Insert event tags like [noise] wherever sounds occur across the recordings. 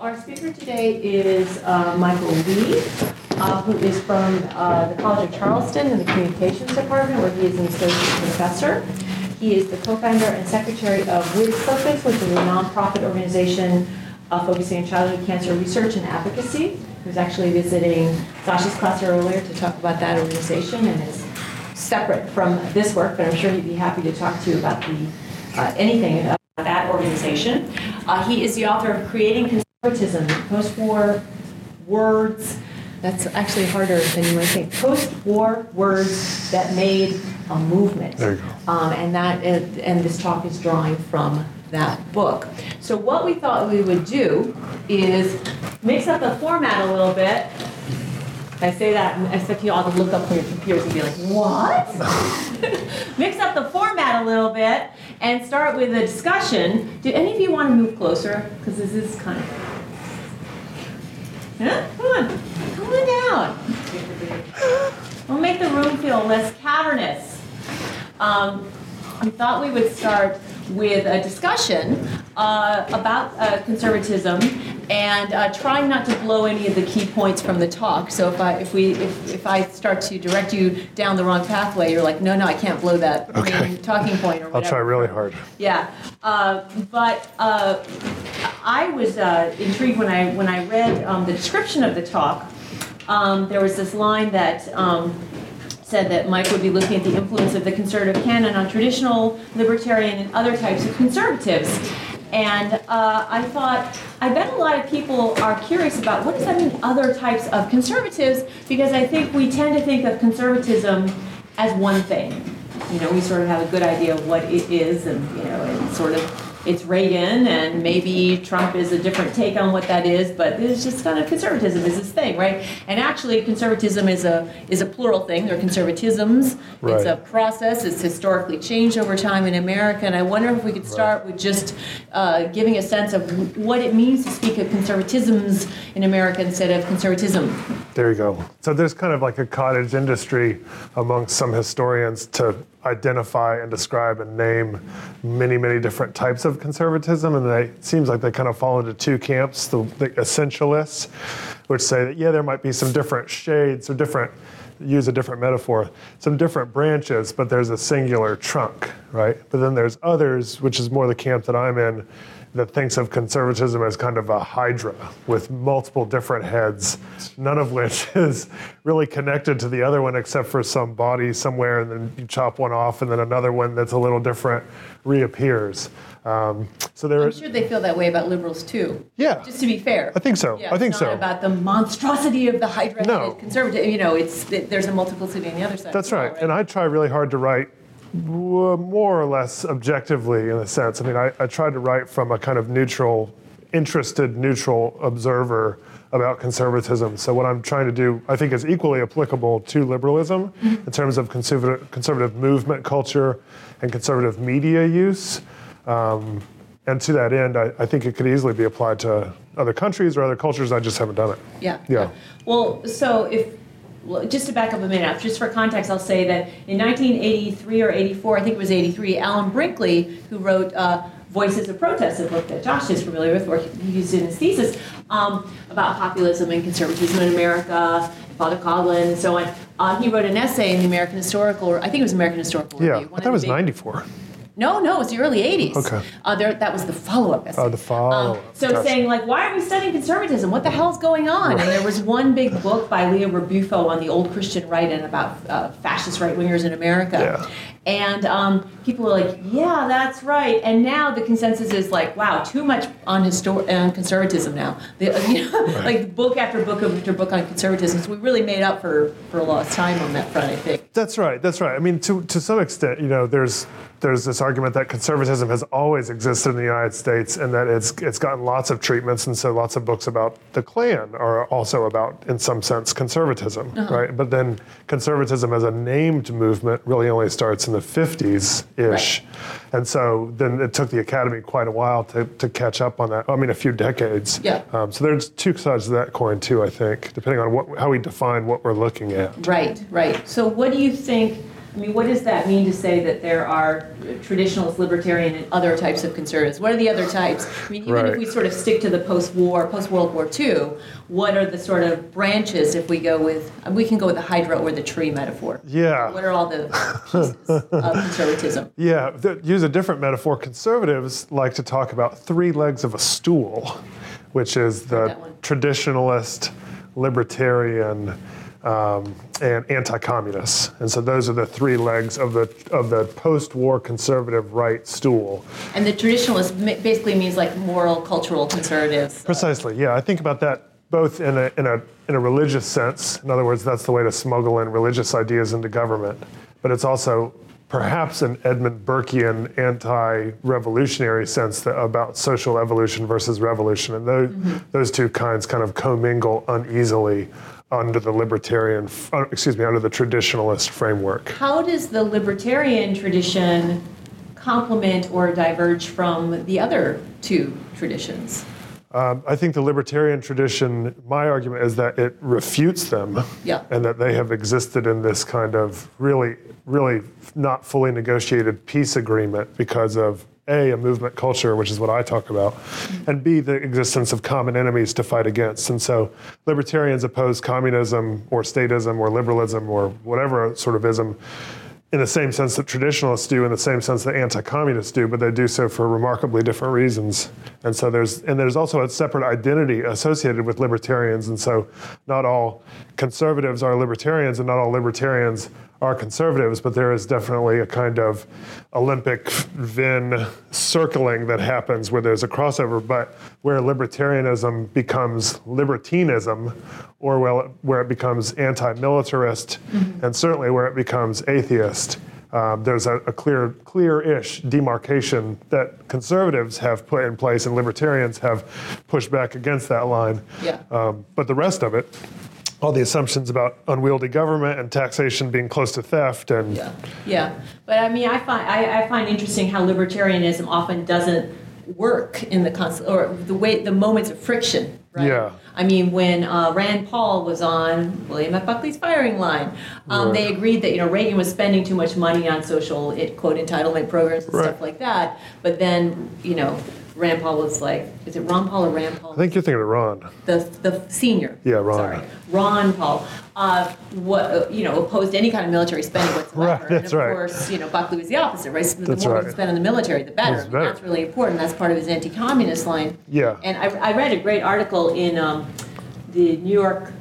our speaker today is uh, Michael Lee, uh, who is from uh, the College of Charleston in the Communications Department, where he is an associate professor. He is the co-founder and secretary of With Purpose, which is a nonprofit organization uh, focusing on childhood cancer research and advocacy. He was actually visiting Sasha's class earlier to talk about that organization and is separate from this work, but I'm sure he'd be happy to talk to you about the uh, anything about that organization. Uh, he is the author of Creating Conservatism, post-war words. That's actually harder than you might think. Post-war words that made a movement. There you go. Um, and that is, and this talk is drawing from that book. So what we thought we would do is mix up the format a little bit. I say that, and I expect you all to look up on your computers and be like, what? [laughs] mix up the format a little bit and start with a discussion. Do any of you want to move closer? Because this is kind of. Yeah? Come on. Come on down. We'll make the room feel less cavernous. Um, we thought we would start with a discussion uh, about uh, conservatism and uh, trying not to blow any of the key points from the talk. So if I if we if, if I start to direct you down the wrong pathway, you're like, no, no, I can't blow that Okay. main talking point or I'll try really hard. Yeah, uh, but uh, I was uh, intrigued when I when I read um, the description of the talk. Um, there was this line that um, said that Mike would be looking at the influence of the conservative canon on traditional libertarian and other types of conservatives. And uh, I thought, I bet a lot of people are curious about what does that mean, other types of conservatives, because I think we tend to think of conservatism as one thing you know, we sort of have a good idea of what it is, and you know, and sort of it's Reagan, and maybe Trump is a different take on what that is, but it's just kind of conservatism is this thing, right? And actually, conservatism is a is a plural thing. There are conservatisms. It's a process. It's historically changed over time in America, and I wonder if we could start with just uh, giving a sense of what it means to speak of conservatisms in America instead of conservatism. There you go. So there's kind of like a cottage industry amongst some historians to identify and describe and name many, many different types of conservatism. And they, it seems like they kind of fall into two camps the, the essentialists, which say that, yeah, there might be some different shades or different, use a different metaphor, some different branches, but there's a singular trunk, right? But then there's others, which is more the camp that I'm in, that thinks of conservatism as kind of a hydra with multiple different heads, none of which [laughs] is really connected to the other one except for some body somewhere, and then you chop one off, and then another one that's a little different reappears. Um, so there, I'm sure they feel that way about liberals too. yeah, Just to be fair. I think so. Yeah, I think so. about the monstrosity of the hydra No. conservative. You know, it's there's a multiplicity on the other side. That's well, right. And I try really hard to write more or less objectively in a sense. I mean, I, I try to write from a kind of neutral, interested, neutral observer about conservatism. So what I'm trying to do, I think, is equally applicable to liberalism in terms of conservative, conservative movement culture and conservative media use. Um, and to that end, I, I think it could easily be applied to other countries or other cultures. I just haven't done it. Yeah. Yeah. Well, so if just to back up a minute, just for context, I'll say that in 1983 or 84, I think it was 83, Alan Brinkley, who wrote uh, Voices of Protest, a book that Josh is familiar with, where he used in his thesis um, about populism and conservatism in America, Father Coughlin, and so on. Uh, he wrote an essay in the American Historical, I think it was American Historical Yeah, Review. I thought it was 94. No, no, it's the early 80s. Okay. Uh, there, that was the follow-up essay. Oh, the follow-up. Um, so Gotcha. saying like, why are we studying conservatism? What the hell's going on? And there was one big book by Leo Ribuffo on the old Christian right and about uh, fascist right-wingers in America. Yeah. And um, people were like, yeah, that's right. And now the consensus is like, wow, too much on histor- on conservatism now. The, [laughs] you know, Like book after book after book on conservatism. So we really made up for, for a lost time on that front, I think. That's right. That's right. I mean, to to some extent, you know, there's there's this argument that conservatism has always existed in the United States, and that it's it's gotten lots of treatments, and so lots of books about the Klan are also about, in some sense, conservatism, right? But then conservatism as a named movement really only starts in the 50s ish, and so then it took the Academy quite a while to to catch up on that. I mean, a few decades. Yeah. Um, so there's two sides to that coin too. I think, depending on what how we define what we're looking at. Right, right. So what do you think? I mean, what does that mean to say that there are traditionalist, libertarian, and other types of conservatives? What are the other types? I mean, even Right. if we sort of stick to the post-war, post-World War II, what are the sort of branches if we go with, we can go with the hydra or the tree metaphor. Yeah. What are all the pieces of conservatism? [laughs] Yeah, use a different metaphor. Conservatives like to talk about three legs of a stool, which is the traditionalist, libertarian, um, and anti-communists, And so those are the three legs of the of the post-war conservative right stool. And the traditionalist basically means like moral, cultural conservatives. Uh, Precisely. Yeah, I think about that both in a in a in a religious sense. In other words, that's the way to smuggle in religious ideas into government. But it's also perhaps an Edmund Burkean anti-revolutionary sense that, about social evolution versus revolution, and those mm-hmm. those two kinds kind of commingle uneasily under the libertarian, uh, excuse me, under the traditionalist framework. How does the libertarian tradition complement or diverge from the other two traditions? Um, I think the libertarian tradition, my argument is that it refutes them Yeah. and that they have existed in this kind of really, really not fully negotiated peace agreement because of A, a movement culture, which is what I talk about, and B, the existence of common enemies to fight against. And so libertarians oppose communism or statism or liberalism or whatever sort of ism in the same sense that traditionalists do, in the same sense that anti-communists do, but they do so for remarkably different reasons. And so there's and there's also a separate identity associated with libertarians. And so not all conservatives are libertarians, and not all libertarians are conservatives. But there is definitely a kind of Olympic Venn circling that happens where there's a crossover, but where libertarianism becomes libertinism, or well, where it becomes anti-militarist, and certainly where it becomes atheist. Um, there's a, a clear, clear-ish demarcation that conservatives have put in place, and libertarians have pushed back against that line. Yeah. Um, but the rest of it, all the assumptions about unwieldy government and taxation being close to theft, and Yeah, yeah. But I mean, I find I, I find interesting how libertarianism often doesn't work in the cons- or the way the moments of friction. Right? Yeah. I mean, when uh, Rand Paul was on William F. Buckley's firing line, um, Right. they agreed that you know Reagan was spending too much money on social it, quote entitlement programs and Right. stuff like that. But then you know. Rand Paul was like, is it Ron Paul or Rand Paul? I think you're thinking of Ron. the the senior. Yeah, Ron. Sorry, Ron Paul. Uh, what you know opposed any kind of military spending whatsoever. Right, that's and of right. course, you know Buckley was the opposite, right? So the That's more we right. can spend on the military, the better. Better. That's really important. That's part of his anti-communist line. Yeah. And I, I read a great article in um, the New York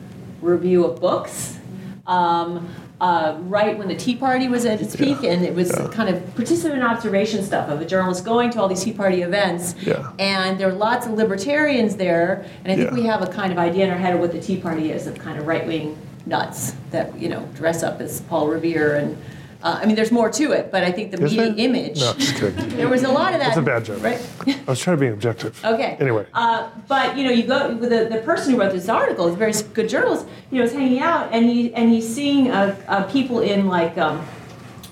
Review of Books. Um, uh, right when the Tea Party was at its peak, and it was kind of participant observation stuff of a journalist going to all these Tea Party events, Yeah. and there are lots of libertarians there, and I think Yeah. we have a kind of idea in our head of what the Tea Party is, of kind of right-wing nuts that you know dress up as Paul Revere, and uh, I mean, there's more to it, but I think the Is media there? image, No, just kidding. [laughs] there was a lot of that. That's a bad joke. right? I was trying to be objective. Okay. Anyway. Uh, but you know, you go with the, the person who wrote this article is a very good journalist. You know, is hanging out and he and he's seeing uh, uh, people in like. Um,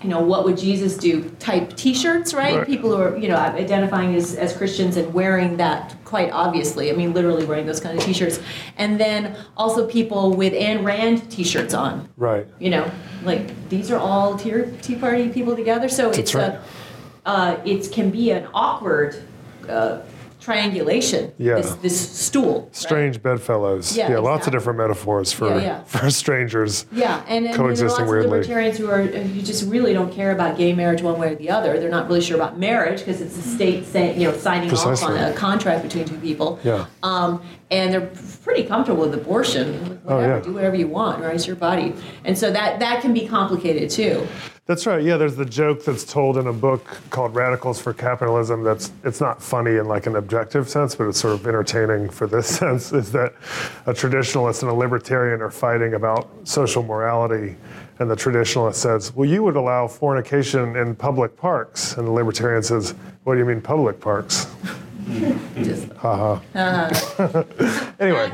you know, what would Jesus do type t-shirts, right? Right. People who are, you know, identifying as, as Christians and wearing that quite obviously. I mean, literally wearing those kind of t-shirts. And then also people with Ayn Rand t-shirts on. Right. You know, like these are all Tea, tea Party people together. So it's right. a, uh, it can be an awkward uh, triangulation. Yeah. This, this stool. right? Strange bedfellows. Yeah, lots of different metaphors for Yeah, yeah. [laughs] for strangers. Yeah, and, and there are Coexisting lots of weirdly. libertarians who are who just really don't care about gay marriage one way or the other. They're not really sure about marriage because it's the state saying, you know, signing off on a contract between two people. Yeah. Um, and they're pretty comfortable with abortion. Oh, yeah. do whatever you want, right? It's your body, and so that that can be complicated too. That's right. Yeah, there's the joke that's told in a book called Radicals for Capitalism. That's it's not funny in like an objective sense, but it's sort of entertaining for this [laughs] sense. Is that a traditionalist and a libertarian are fighting about social morality, and the traditionalist says, "Well, you would allow fornication in public parks," and the libertarian says, "What do you mean public parks?" [laughs] Just, uh-huh. Uh-huh. [laughs] Anyway,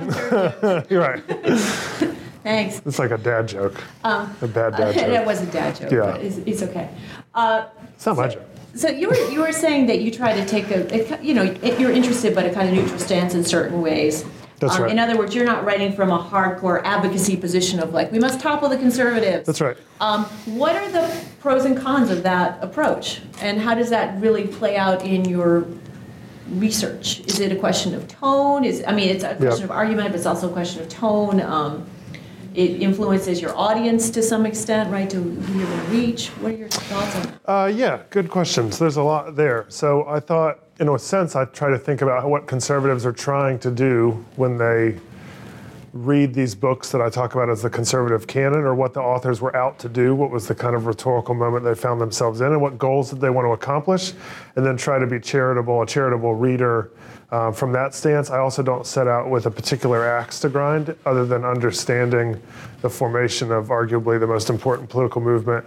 you're right. Thanks. It's like a dad joke, a bad dad joke. [laughs] that joke. was a dad joke, Yeah. but it's, it's okay. Uh, It's not my joke. So you were you were saying that you try to take a, you know it- you're interested but a kind of neutral stance in certain ways. That's Um, right. In other words, you're not writing from a hardcore advocacy position of like, we must topple the conservatives. That's right. Um, what are the pros and cons of that approach? And how does that really play out in your research? Is it a question of tone? Is, I mean, it's a question of argument, but it's also a question of tone. Um, it influences your audience to some extent, right, to who you're going to reach. What are your thoughts on that? Uh, yeah, good questions. There's a lot there. So I thought, in a sense, I try to think about what conservatives are trying to do when they read these books that I talk about as the conservative canon, or what the authors were out to do, what was the kind of rhetorical moment they found themselves in, and what goals did they want to accomplish, and then try to be charitable, a charitable reader uh, from that stance. I also don't set out with a particular axe to grind, other than understanding the formation of arguably the most important political movement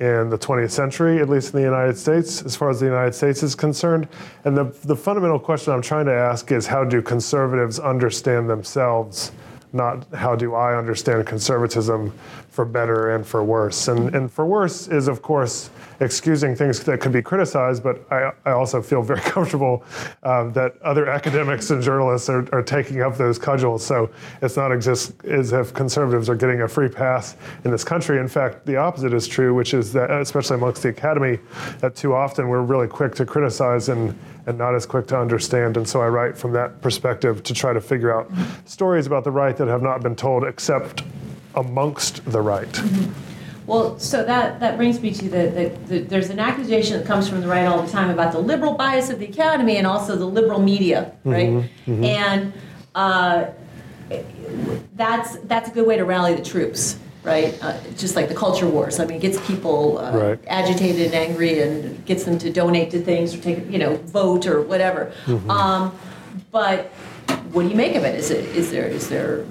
in the 20th century, at least in the United States, as far as the United States is concerned. And the, the fundamental question I'm trying to ask is how do conservatives understand themselves, not how do I understand conservatism for better and for worse? And, and for worse is, of course, excusing things that could be criticized, but I, I also feel very [laughs] comfortable um, that other academics and journalists are, are taking up those cudgels. So it's not just as if conservatives are getting a free pass in this country. In fact, the opposite is true, which is that, especially amongst the academy, that too often we're really quick to criticize and, and not as quick to understand. And so I write from that perspective to try to figure out stories about the right that have not been told except amongst the right. Well, so that, that brings me to the, the, the, there's an accusation that comes from the right all the time about the liberal bias of the academy and also the liberal media, right? And uh, that's, that's a good way to rally the troops, right? Uh, just like the culture wars. I mean, it gets people uh, Right. agitated and angry and gets them to donate to things or take, you know, vote or whatever. Um, but what do you make of it? Is it, is there, is there,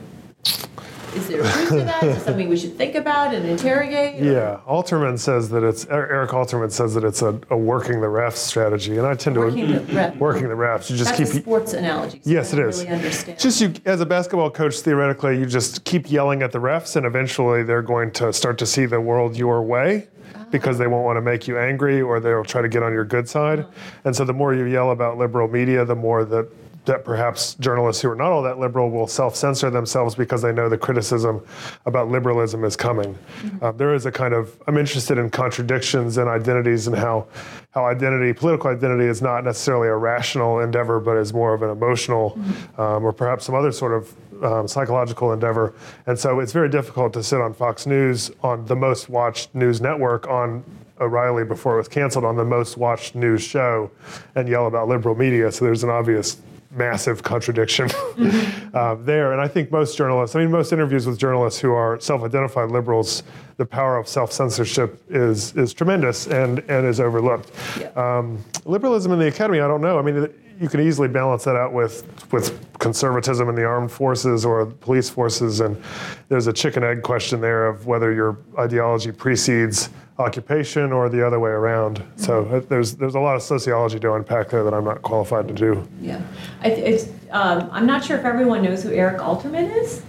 is there truth to that? Is it something we should think about and interrogate? Yeah, Alterman says that it's Er- Eric Alterman says that it's a, a working the refs strategy, and I tend to Working the ref. working the refs. You just That's a keep sports analogy. so Yes, it. Really understand. just you as a basketball coach. Theoretically, you just keep yelling at the refs, and eventually they're going to start to see the world your way. Because they won't want to make you angry, or they'll try to get on your good side, and so the more you yell about liberal media, the more that that perhaps journalists who are not all that liberal will self-censor themselves because they know the criticism about liberalism is coming. Uh, there is a kind of I'm interested in contradictions and identities and how how identity, political identity, is not necessarily a rational endeavor, but is more of an emotional um, or perhaps some other sort of um, psychological endeavor. And so it's very difficult to sit on Fox News on the most watched news network on O'Reilly before it was canceled on the most watched news show and yell about liberal media. So there's an obvious massive contradiction uh, [laughs] there. And I think most journalists, I mean, most interviews with journalists who are self-identified liberals, the power of self-censorship is is tremendous and and is overlooked. Yeah. Um, liberalism in the academy, I don't know. I mean, you can easily balance that out with with conservatism in the armed forces or police forces, and there's a chicken egg question there of whether your ideology precedes occupation or the other way around. So uh, there's there's a lot of sociology to unpack there that I'm not qualified to do. yeah, I, it's, um, I'm not sure if everyone knows who Eric Alterman is.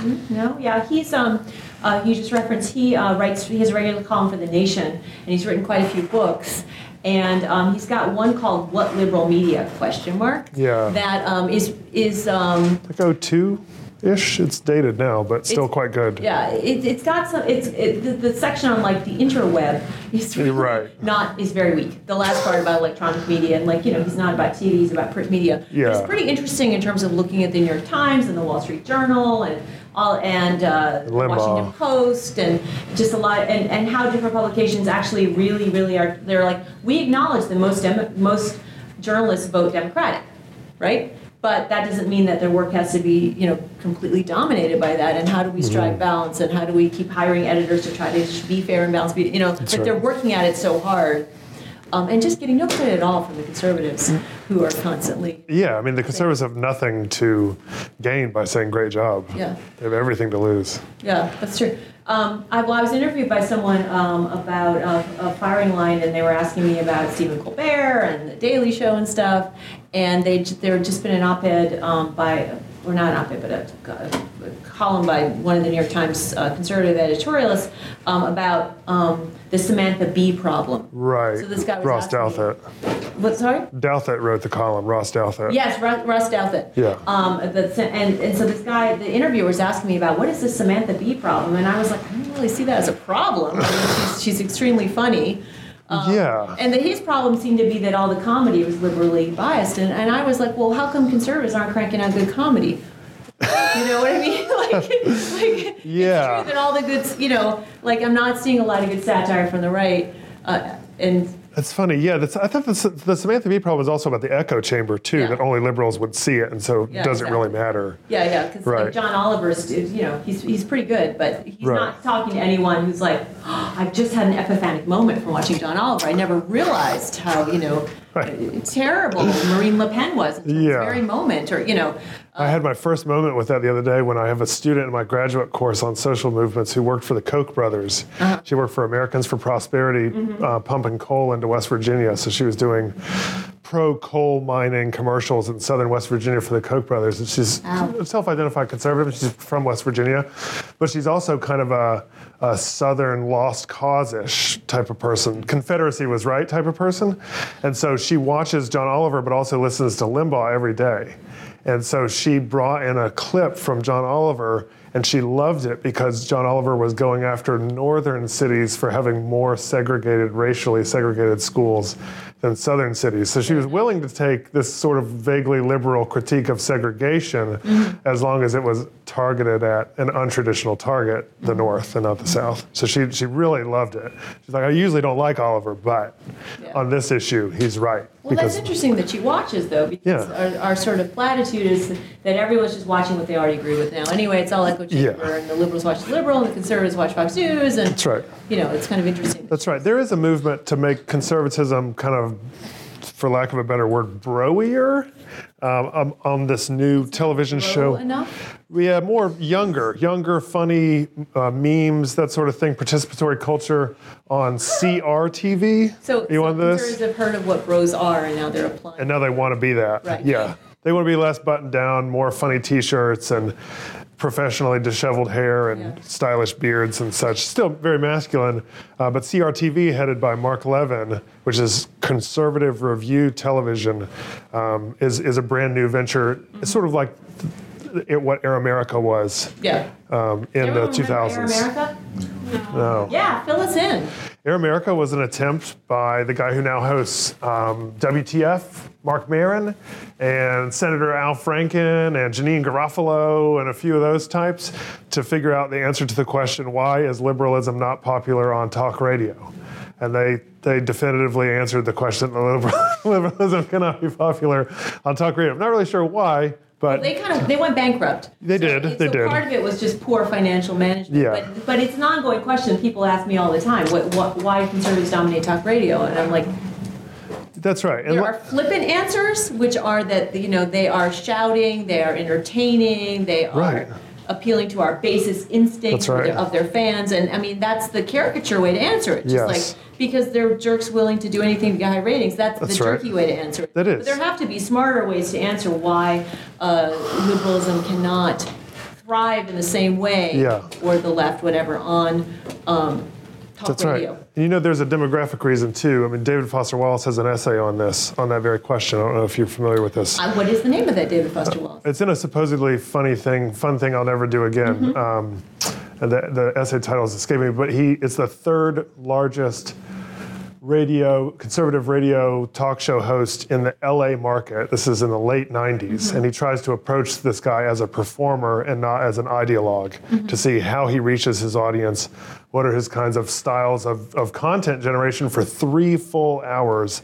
Hmm? No, yeah, he's um, uh, you just referenced he uh, writes he has a regular column for the Nation, and he's written quite a few books. And um, he's got one called "What Liberal Media?" question mark. Yeah. That um, is is um, Like 02 ish. It's dated now, but still It's- quite good. Yeah, it, it's got some. It's it, the, the section on like the interweb is really Right. not is very weak. The last part about electronic media and like you know he's not about TV, he's about print media. Yeah. it's pretty interesting in terms of looking at the New York Times and the Wall Street Journal and all and uh, the Washington Post and just a lot and, and how different publications actually really really are. They're like we acknowledge that most dem- most journalists vote Democratic, right? But that doesn't mean that their work has to be, you know, completely dominated by that. And how do we strike Mm-hmm. balance? And how do we keep hiring editors to try to be fair and balanced? You know, but they're working at it so hard, um, and just getting no credit at all from the conservatives, Mm. who are constantly, Yeah, I mean, the conservatives have nothing to gain by saying great job. yeah, They have everything to lose. yeah, that's true. Um, I, well, I was interviewed by someone um, about uh, a firing line, and they were asking me about Stephen Colbert and the Daily Show and stuff. And they there had just been an op-ed um, by, or not an op-ed, but a, a column by one of the New York Times uh, conservative editorialists um, about um, the Samantha Bee problem. Right. So this guy was Ross Douthat. What? Sorry. Douthat wrote the column, Ross Douthat. Yes, Ross, Russ Douthat. Yeah. Um, the, and, and so this guy, the interviewer was asking me about what is the Samantha Bee problem? And I was like, I don't really see that as a problem. I mean, she's, she's extremely funny. Um, yeah. And that his problem seemed to be that all the comedy was liberally biased. And, and I was like, well, how come conservatives aren't cranking out good comedy? you know what I mean? [laughs] like, like Yeah. it's true that all the good, you know, like I'm not seeing a lot of good satire from the right. Uh, and That's funny. Yeah, that's, I thought the, the Samantha Bee problem was also about the echo chamber too, Yeah. that only liberals would see it, and so Yeah, it doesn't really matter. Yeah, yeah, because Right. like John Oliver's, you know, he's, he's pretty good, but he's Right. not talking to anyone who's like, oh, [gasps] I've just had an epiphanic moment from watching John Oliver. I never realized how, you know, Right. terrible Marine Le Pen was until Yeah. this very moment, or, you know, I had my first moment with that the other day when I have a student in my graduate course on social movements who worked for the Koch brothers. Uh-huh. She worked for Americans for Prosperity, Mm-hmm. uh, pumping coal into West Virginia. So she was doing pro coal mining commercials in southern West Virginia for the Koch brothers. And she's Wow. a self-identified conservative. She's from West Virginia, but she's also kind of a, a southern lost cause-ish type of person. Confederacy was right type of person, and so she watches John Oliver, but also listens to Limbaugh every day. And so she brought in a clip from John Oliver, and she loved it because John Oliver was going after northern cities for having more segregated, racially segregated schools than southern cities. So she was willing to take this sort of vaguely liberal critique of segregation mm-hmm. as long as it was targeted at an untraditional target, the mm-hmm. North and not the South. So she, she really loved it. She's like, I usually don't like Oliver, but Yeah. on this issue, he's right. Well, that's interesting that she watches though, because Yeah. our, our sort of platitude is that everyone's just watching what they already agree with now. Anyway, it's all echo chamber, Yeah. and the liberals watch the liberal, and the conservatives watch Fox News, and That's right. you know, it's kind of interesting. That's right. There is a movement to make conservatism kind of, for lack of a better word, broier um, um, on this new television Low show. enough. Yeah, more younger, younger, funny uh, memes, that sort of thing, participatory culture on CRTV. So, you want this? have heard of what bros are, and now they're applying. And now they want to be that. Right. Yeah. They want to be less buttoned down, more funny t shirts and professionally disheveled hair and Yeah. stylish beards and such. Still very masculine. Uh, but CRTV, headed by Mark Levin, which is conservative review television, um, is, is a brand new venture. It's sort of like it, what Air America was yeah. um, in Everyone the 2000s. Air America? No. Yeah, fill us in. Air America was an attempt by the guy who now hosts um, WTF, Marc Maron, and Senator Al Franken, and Janeane Garofalo, and a few of those types to figure out the answer to the question why is liberalism not popular on talk radio? And they, they definitively answered the question that [laughs] liberalism cannot be popular on talk radio. I'm not really sure why, but They kind of they went bankrupt. They So- did, they so did. Part of it was just poor financial management. Yeah. But, but it's an ongoing question. People ask me all the time, what, what, why conservatives dominate talk radio? And I'm like, that's right. And there are flippant answers, which are that you know they are shouting, they are entertaining, they are Right. Appealing to our basest instincts right. of their fans, and I mean that's the caricature way to answer it. Just Yes. like because they're jerks willing to do anything to get high ratings, that's, That's the right. jerky way to answer it. That But there have to be smarter ways to answer why uh, liberalism cannot thrive in the same way, Yeah. or the left, whatever, on um, talk That's radio. right. And you know, there's a demographic reason too. I mean, David Foster Wallace has an essay on this, on that very question. I don't know if you're familiar with this. Uh, what is the name of that, David Foster Wallace? It's in a supposedly funny thing, fun thing I'll never do again. Um, and the, the essay title is escaping me, but he it's the third largest radio conservative radio talk show host in the LA market. This is in the late 90s, mm-hmm. and he tries to approach this guy as a performer and not as an ideologue to mm-hmm. see how he reaches his audience. What are his kinds of styles of, of content generation for three full hours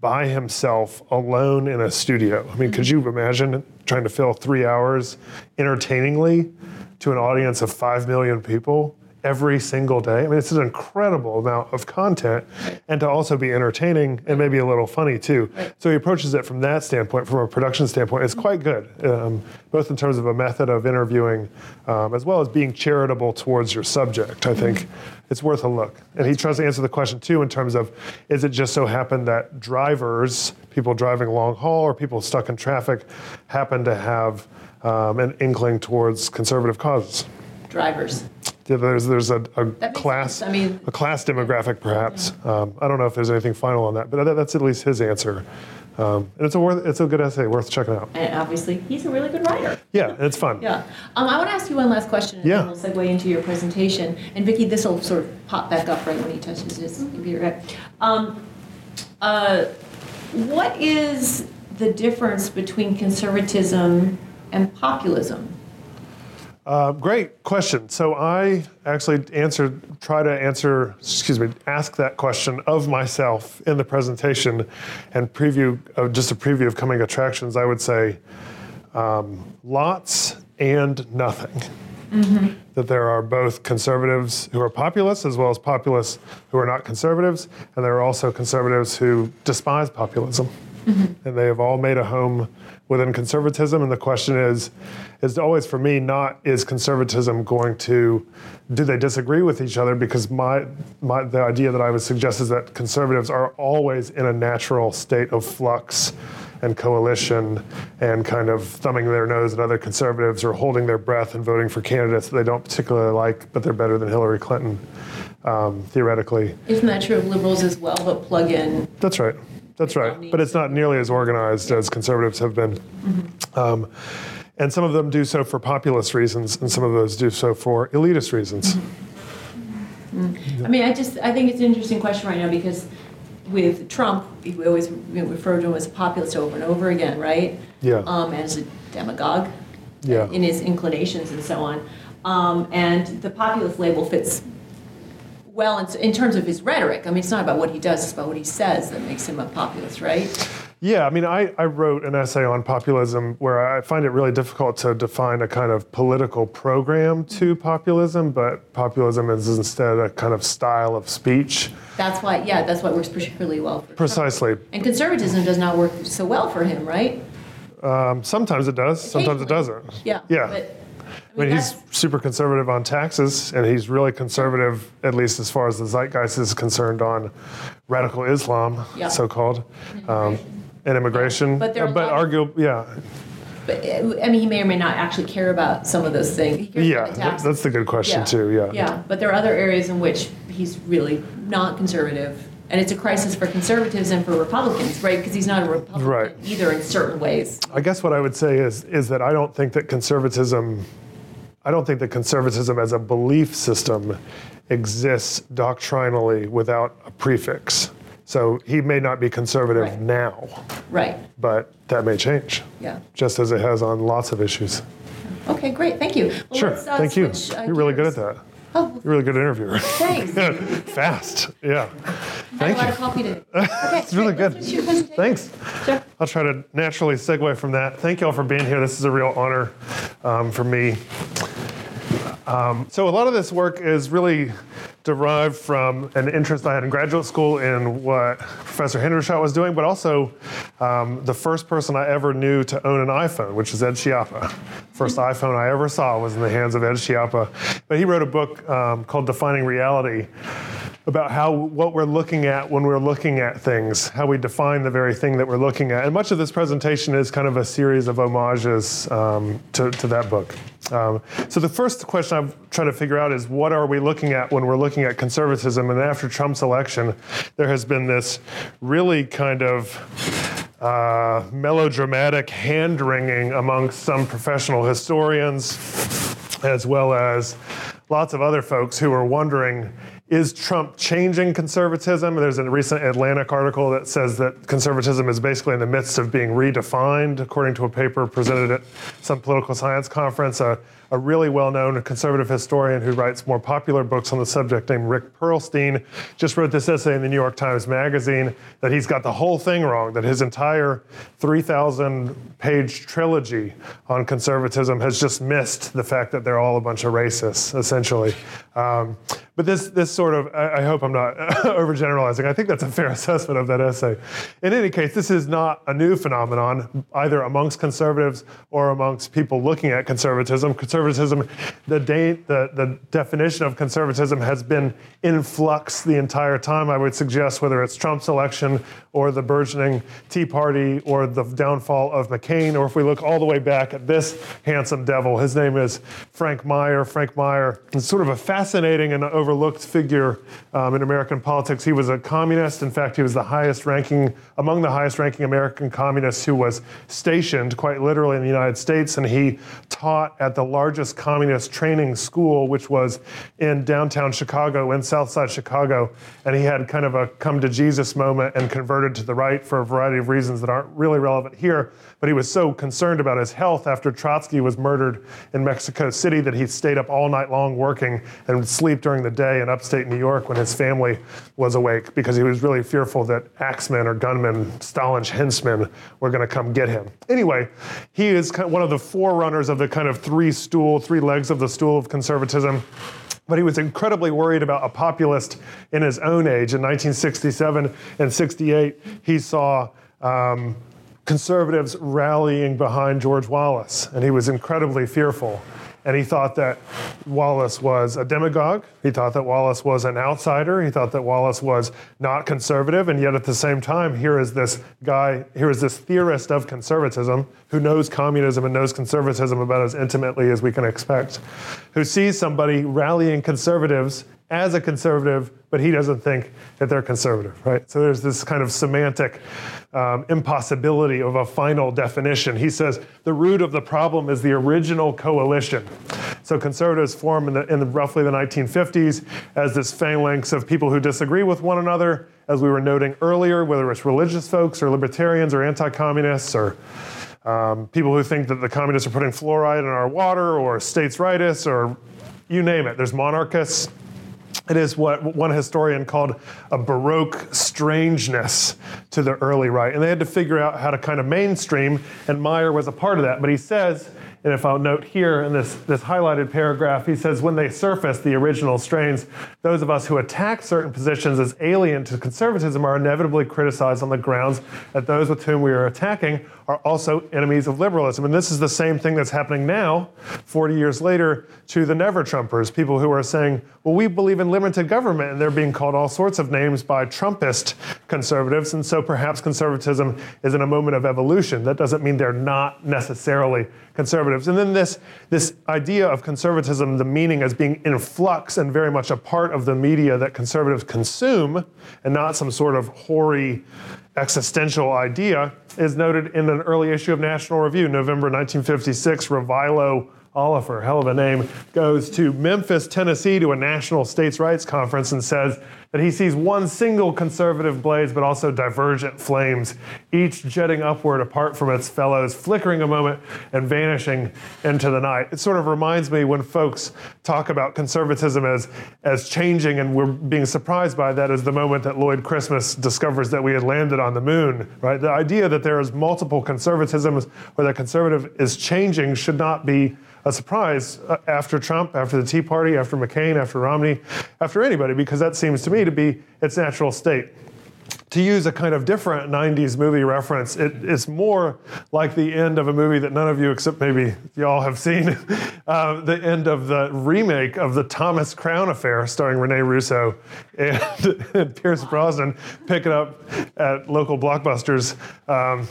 by himself alone in a studio? I mean, could mm-hmm. you imagine trying to fill three hours entertainingly to an audience of five million people? Every single day. I mean, it's an incredible amount of content, and to also be entertaining and maybe a little funny too. So he approaches it from that standpoint, from a production standpoint. It's quite good, um, both in terms of a method of interviewing, um, as well as being charitable towards your subject. I think it's worth a look. And he tries to answer the question too in terms of, is it just so happened that drivers, people driving long haul or people stuck in traffic, happen to have um, an inkling towards conservative causes? Drivers. Yeah, there's there's a, a class. I mean- a class demographic perhaps. Um, I don't know if there's anything final on that, but that, that's at least his answer Um, and it's a worth, it's a good essay, worth checking out. And obviously, he's a really good writer. Yeah, it's fun. Yeah. Um, I want to ask you one last question, and Yeah. then we'll segue into your presentation. And Vicki, this will sort of pop back up right when he touches his computer. Um, uh, what is the difference between conservatism and populism? Uh, great question. So I actually answered, try to answer, excuse me, ask that question of myself in the presentation, and preview, uh, just a preview of coming attractions. I would say um, lots and nothing. That there are both conservatives who are populists as well as populists who are not conservatives, and there are also conservatives who despise populism. And they have all made a home within conservatism. And the question is, is always for me not is conservatism going to do they disagree with each other? Because my, my the idea that I would suggest is that conservatives are always in a natural state of flux and coalition and kind of thumbing their nose at other conservatives or holding their breath and voting for candidates that they don't particularly like, but they're better than Hillary Clinton, um, theoretically. Isn't that true of liberals as well, but plug in? That's right. That's right. But it's not nearly as organized as conservatives have been. Um, and some of them do so for populist reasons, and some of those do so for elitist reasons. I mean, I just, I think it's an interesting question right now because with Trump, we always refer to him as a populist over and over again, right? Yeah. Um, as a demagogue Yeah. in his inclinations and so on. Um, and the populist label fits well in, in terms of his rhetoric. I mean, it's not about what he does, it's about what he says that makes him a populist, right? Yeah, I mean, I, I wrote an essay on populism where I find it really difficult to define a kind of political program to populism, but populism is instead a kind of style of speech. That's why, yeah, that's why it works particularly well for Trump. Precisely. And conservatism does not work so well for him, right? Um, sometimes it does, sometimes it doesn't. Yeah. Yeah. But, I mean, that's- he's super conservative on taxes, and he's really conservative, at least as far as the zeitgeist is concerned, on radical Islam, Yeah. so-called, um, and immigration. But there are Uh, but a lot- argu- yeah, But, uh, I mean, he may or may not actually care about some of those things. Yeah, the that's the good question too. Yeah. Yeah, but there are other areas in which he's really not conservative. And it's a crisis for conservatives and for Republicans, right? Because he's not a Republican Right. either in certain ways. I guess what I would say is is that I don't think that conservatism, I don't think that conservatism as a belief system exists doctrinally without a prefix. So he may not be conservative Right. now, Right, but that may change, yeah. just as it has on lots of issues. Okay, great, thank you. Well, Sure, uh, thank you. switch, uh, You're really good at that. Oh, You're a really good interviewer. thanks. [laughs] Fast, yeah. Thank lot you. of coffee today. [laughs] Okay, It's really good. Thanks. Sure. I'll try to naturally segue from that. Thank you all for being here. This is a real honor um, for me. Um, so, a lot of this work is really derived from an interest I had in graduate school in what Professor Hendershot was doing, but also um, the first person I ever knew to own an iPhone, which is Ed Schiappa. First iPhone I ever saw was in the hands of Ed Schiappa. But he wrote a book um, called Defining Reality about how what we're looking at when we're looking at things, how we define the very thing that we're looking at. And much of this presentation is kind of a series of homages um, to, to that book. Um, so the first question I'm trying to figure out is what are we looking at when we're looking at conservatism? And after Trump's election, there has been this really kind of uh, melodramatic hand wringing amongst some professional historians, as well as lots of other folks who are wondering is Trump changing conservatism? There's a recent Atlantic article that says that conservatism is basically in the midst of being redefined, according to a paper presented at some political science conference. A, a really well known conservative historian who writes more popular books on the subject, named Rick Perlstein, just wrote this essay in the New York Times Magazine that he's got the whole thing wrong, that his entire 3,000 page trilogy on conservatism has just missed the fact that they're all a bunch of racists, essentially. Um, but this, this sort of, I, I hope I'm not [laughs] overgeneralizing. I think that's a fair assessment of that essay. In any case, this is not a new phenomenon, either amongst conservatives or amongst people looking at conservatism. Conservatism, the, da- the, the definition of conservatism has been in flux the entire time, I would suggest, whether it's Trump's election or the burgeoning Tea Party or the downfall of McCain, or if we look all the way back at this handsome devil, his name is Frank Meyer. Frank Meyer is sort of a fascinating and overlooked figure um, in American politics. He was a communist. In fact, he was the highest ranking, among the highest ranking American communists who was stationed quite literally in the United States. And he taught at the largest communist training school, which was in downtown Chicago, in Southside Chicago. And he had kind of a come to Jesus moment and converted to the right for a variety of reasons that aren't really relevant here. But he was so concerned about his health after Trotsky was murdered in Mexico City that he stayed up all night long working and would sleep during the day in upstate New York when his family was awake because he was really fearful that axemen or gunmen, Stalin's henchmen, were going to come get him. Anyway, he is one of the forerunners of the kind of three stool, three legs of the stool of conservatism. But he was incredibly worried about a populist in his own age. In 1967 and 68, he saw um, conservatives rallying behind George Wallace, and he was incredibly fearful. And he thought that Wallace was a demagogue. He thought that Wallace was an outsider. He thought that Wallace was not conservative. And yet at the same time, here is this guy, here is this theorist of conservatism who knows communism and knows conservatism about as intimately as we can expect, who sees somebody rallying conservatives as a conservative, but he doesn't think that they're conservative, right? So there's this kind of semantic um, impossibility of a final definition. He says the root of the problem is the original coalition. So conservatives form in, the, in the, roughly the 1950s as this phalanx of people who disagree with one another, as we were noting earlier, whether it's religious folks or libertarians or anti-communists or um, people who think that the communists are putting fluoride in our water or states' rights or you name it. There's monarchists. It is what one historian called a Baroque strangeness to the early right. And they had to figure out how to kind of mainstream, and Meyer was a part of that. But he says, and if I'll note here in this, this highlighted paragraph, he says, when they surface the original strains, those of us who attack certain positions as alien to conservatism are inevitably criticized on the grounds that those with whom we are attacking are also enemies of liberalism. And this is the same thing that's happening now, 40 years later, to the never Trumpers, people who are saying, well, we believe in limited government, and they're being called all sorts of names by Trumpist conservatives. And so perhaps conservatism is in a moment of evolution. That doesn't mean they're not necessarily conservatives. And then this, this idea of conservatism, the meaning as being in flux and very much a part of the media that conservatives consume, and not some sort of hoary existential idea is noted in an early issue of National Review, November 1956. Revilo Oliver, hell of a name, goes to Memphis, Tennessee to a national states' rights conference and says that he sees one single conservative blaze, but also divergent flames, each jetting upward apart from its fellows, flickering a moment and vanishing into the night. It sort of reminds me when folks talk about conservatism as, as changing, and we're being surprised by that, is the moment that Lloyd Christmas discovers that we had landed on the moon, right? The idea that there is multiple conservatisms or that conservative is changing should not be a surprise uh, after Trump, after the Tea Party, after McCain, after Romney, after anybody, because that seems to me to be its natural state to use a kind of different 90s movie reference, it, it's more like the end of a movie that none of you, except maybe y'all, have seen. [laughs] Uh, the end of the remake of the Thomas Crown Affair, starring Rene Russo and, [laughs] and Pierce Brosnan, pick it up at local blockbusters. Um,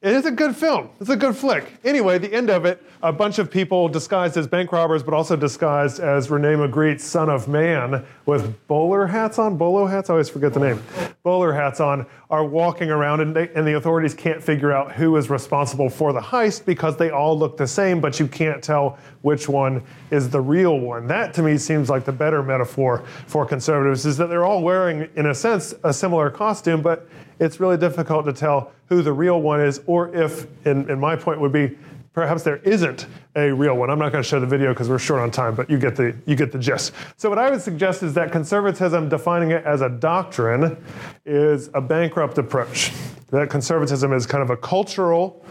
it is a good film. It's a good flick. Anyway, the end of it, a bunch of people disguised as bank robbers, but also disguised as Rene Magritte's Son of Man, with bowler hats on, bolo hats. I always forget the name bowler hats on are walking around and, they, and, the authorities can't figure out who is responsible for the heist because they all look the same, but you can't tell which one is the real one. That to me seems like the better metaphor for conservatives is that they're all wearing, in a sense, a similar costume, but it's really difficult to tell who the real one is, or if, and, and my point would be, perhaps there isn't a real one. I'm not going to show the video because we're short on time, but you get the you get the gist. So what I would suggest is that conservatism, defining it as a doctrine, is a bankrupt approach. That conservatism is kind of a cultural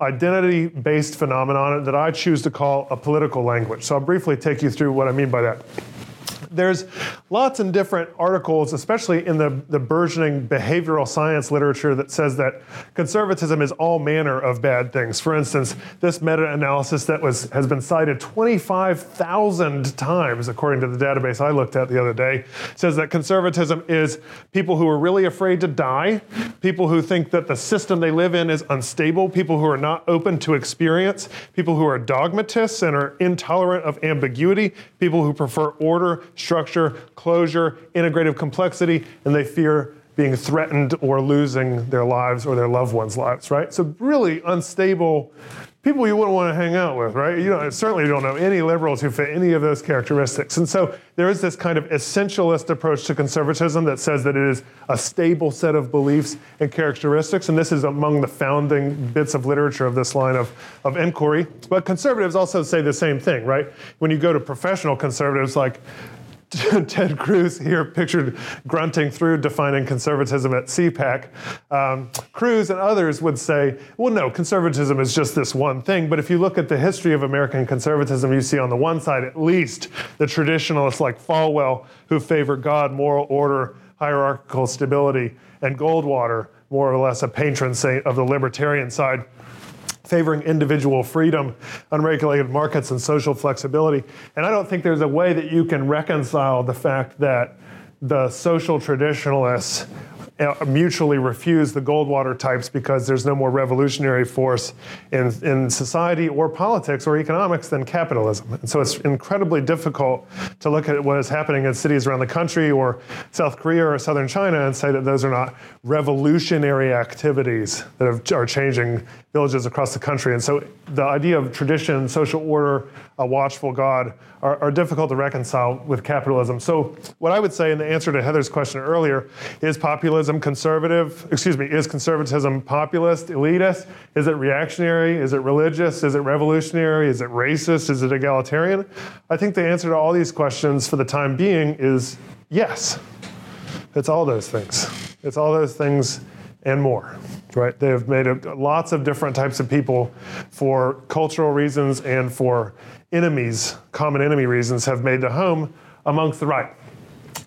identity-based phenomenon that I choose to call a political language. So I'll briefly take you through what I mean by that there's lots and different articles, especially in the, the burgeoning behavioral science literature, that says that conservatism is all manner of bad things. For instance, this meta-analysis that was has been cited 25,000 times, according to the database I looked at the other day, says that conservatism is people who are really afraid to die, people who think that the system they live in is unstable, people who are not open to experience, people who are dogmatists and are intolerant of ambiguity, people who prefer order, structure, closure, integrative complexity, and they fear being threatened or losing their lives or their loved ones' lives, right? So really unstable people you wouldn't want to hang out with, right? You don't, certainly don't know any liberals who fit any of those characteristics. And so there is this kind of essentialist approach to conservatism that says that it is a stable set of beliefs and characteristics. And this is among the founding bits of literature of this line of, of inquiry. But conservatives also say the same thing, right? When you go to professional conservatives like Ted Cruz here pictured grunting through defining conservatism at CPAC. Um, Cruz and others would say, well, no, conservatism is just this one thing. But if you look at the history of American conservatism, you see on the one side, at least, the traditionalists like Falwell, who favor God, moral order, hierarchical stability, and Goldwater, more or less a patron saint of the libertarian side favoring individual freedom, unregulated markets, and social flexibility. And I don't think there's a way that you can reconcile the fact that the social traditionalists uh, mutually refuse the Goldwater types because there's no more revolutionary force in, in society or politics or economics than capitalism. And so it's incredibly difficult to look at what is happening in cities around the country or South Korea or southern China and say that those are not revolutionary activities that have, are changing villages across the country. And so the idea of tradition, social order, a watchful God are, are, difficult to reconcile with capitalism. So what I would say in the answer to Heather's question earlier is populism conservative, excuse me, is conservatism populist, elitist? Is it reactionary? Is it religious? Is it revolutionary? Is it racist? Is it egalitarian? I think the answer to all these questions for the time being is yes. It's all those things. It's all those things and more right? They have made a, lots of different types of people for cultural reasons and for enemies, common enemy reasons, have made the home amongst the right.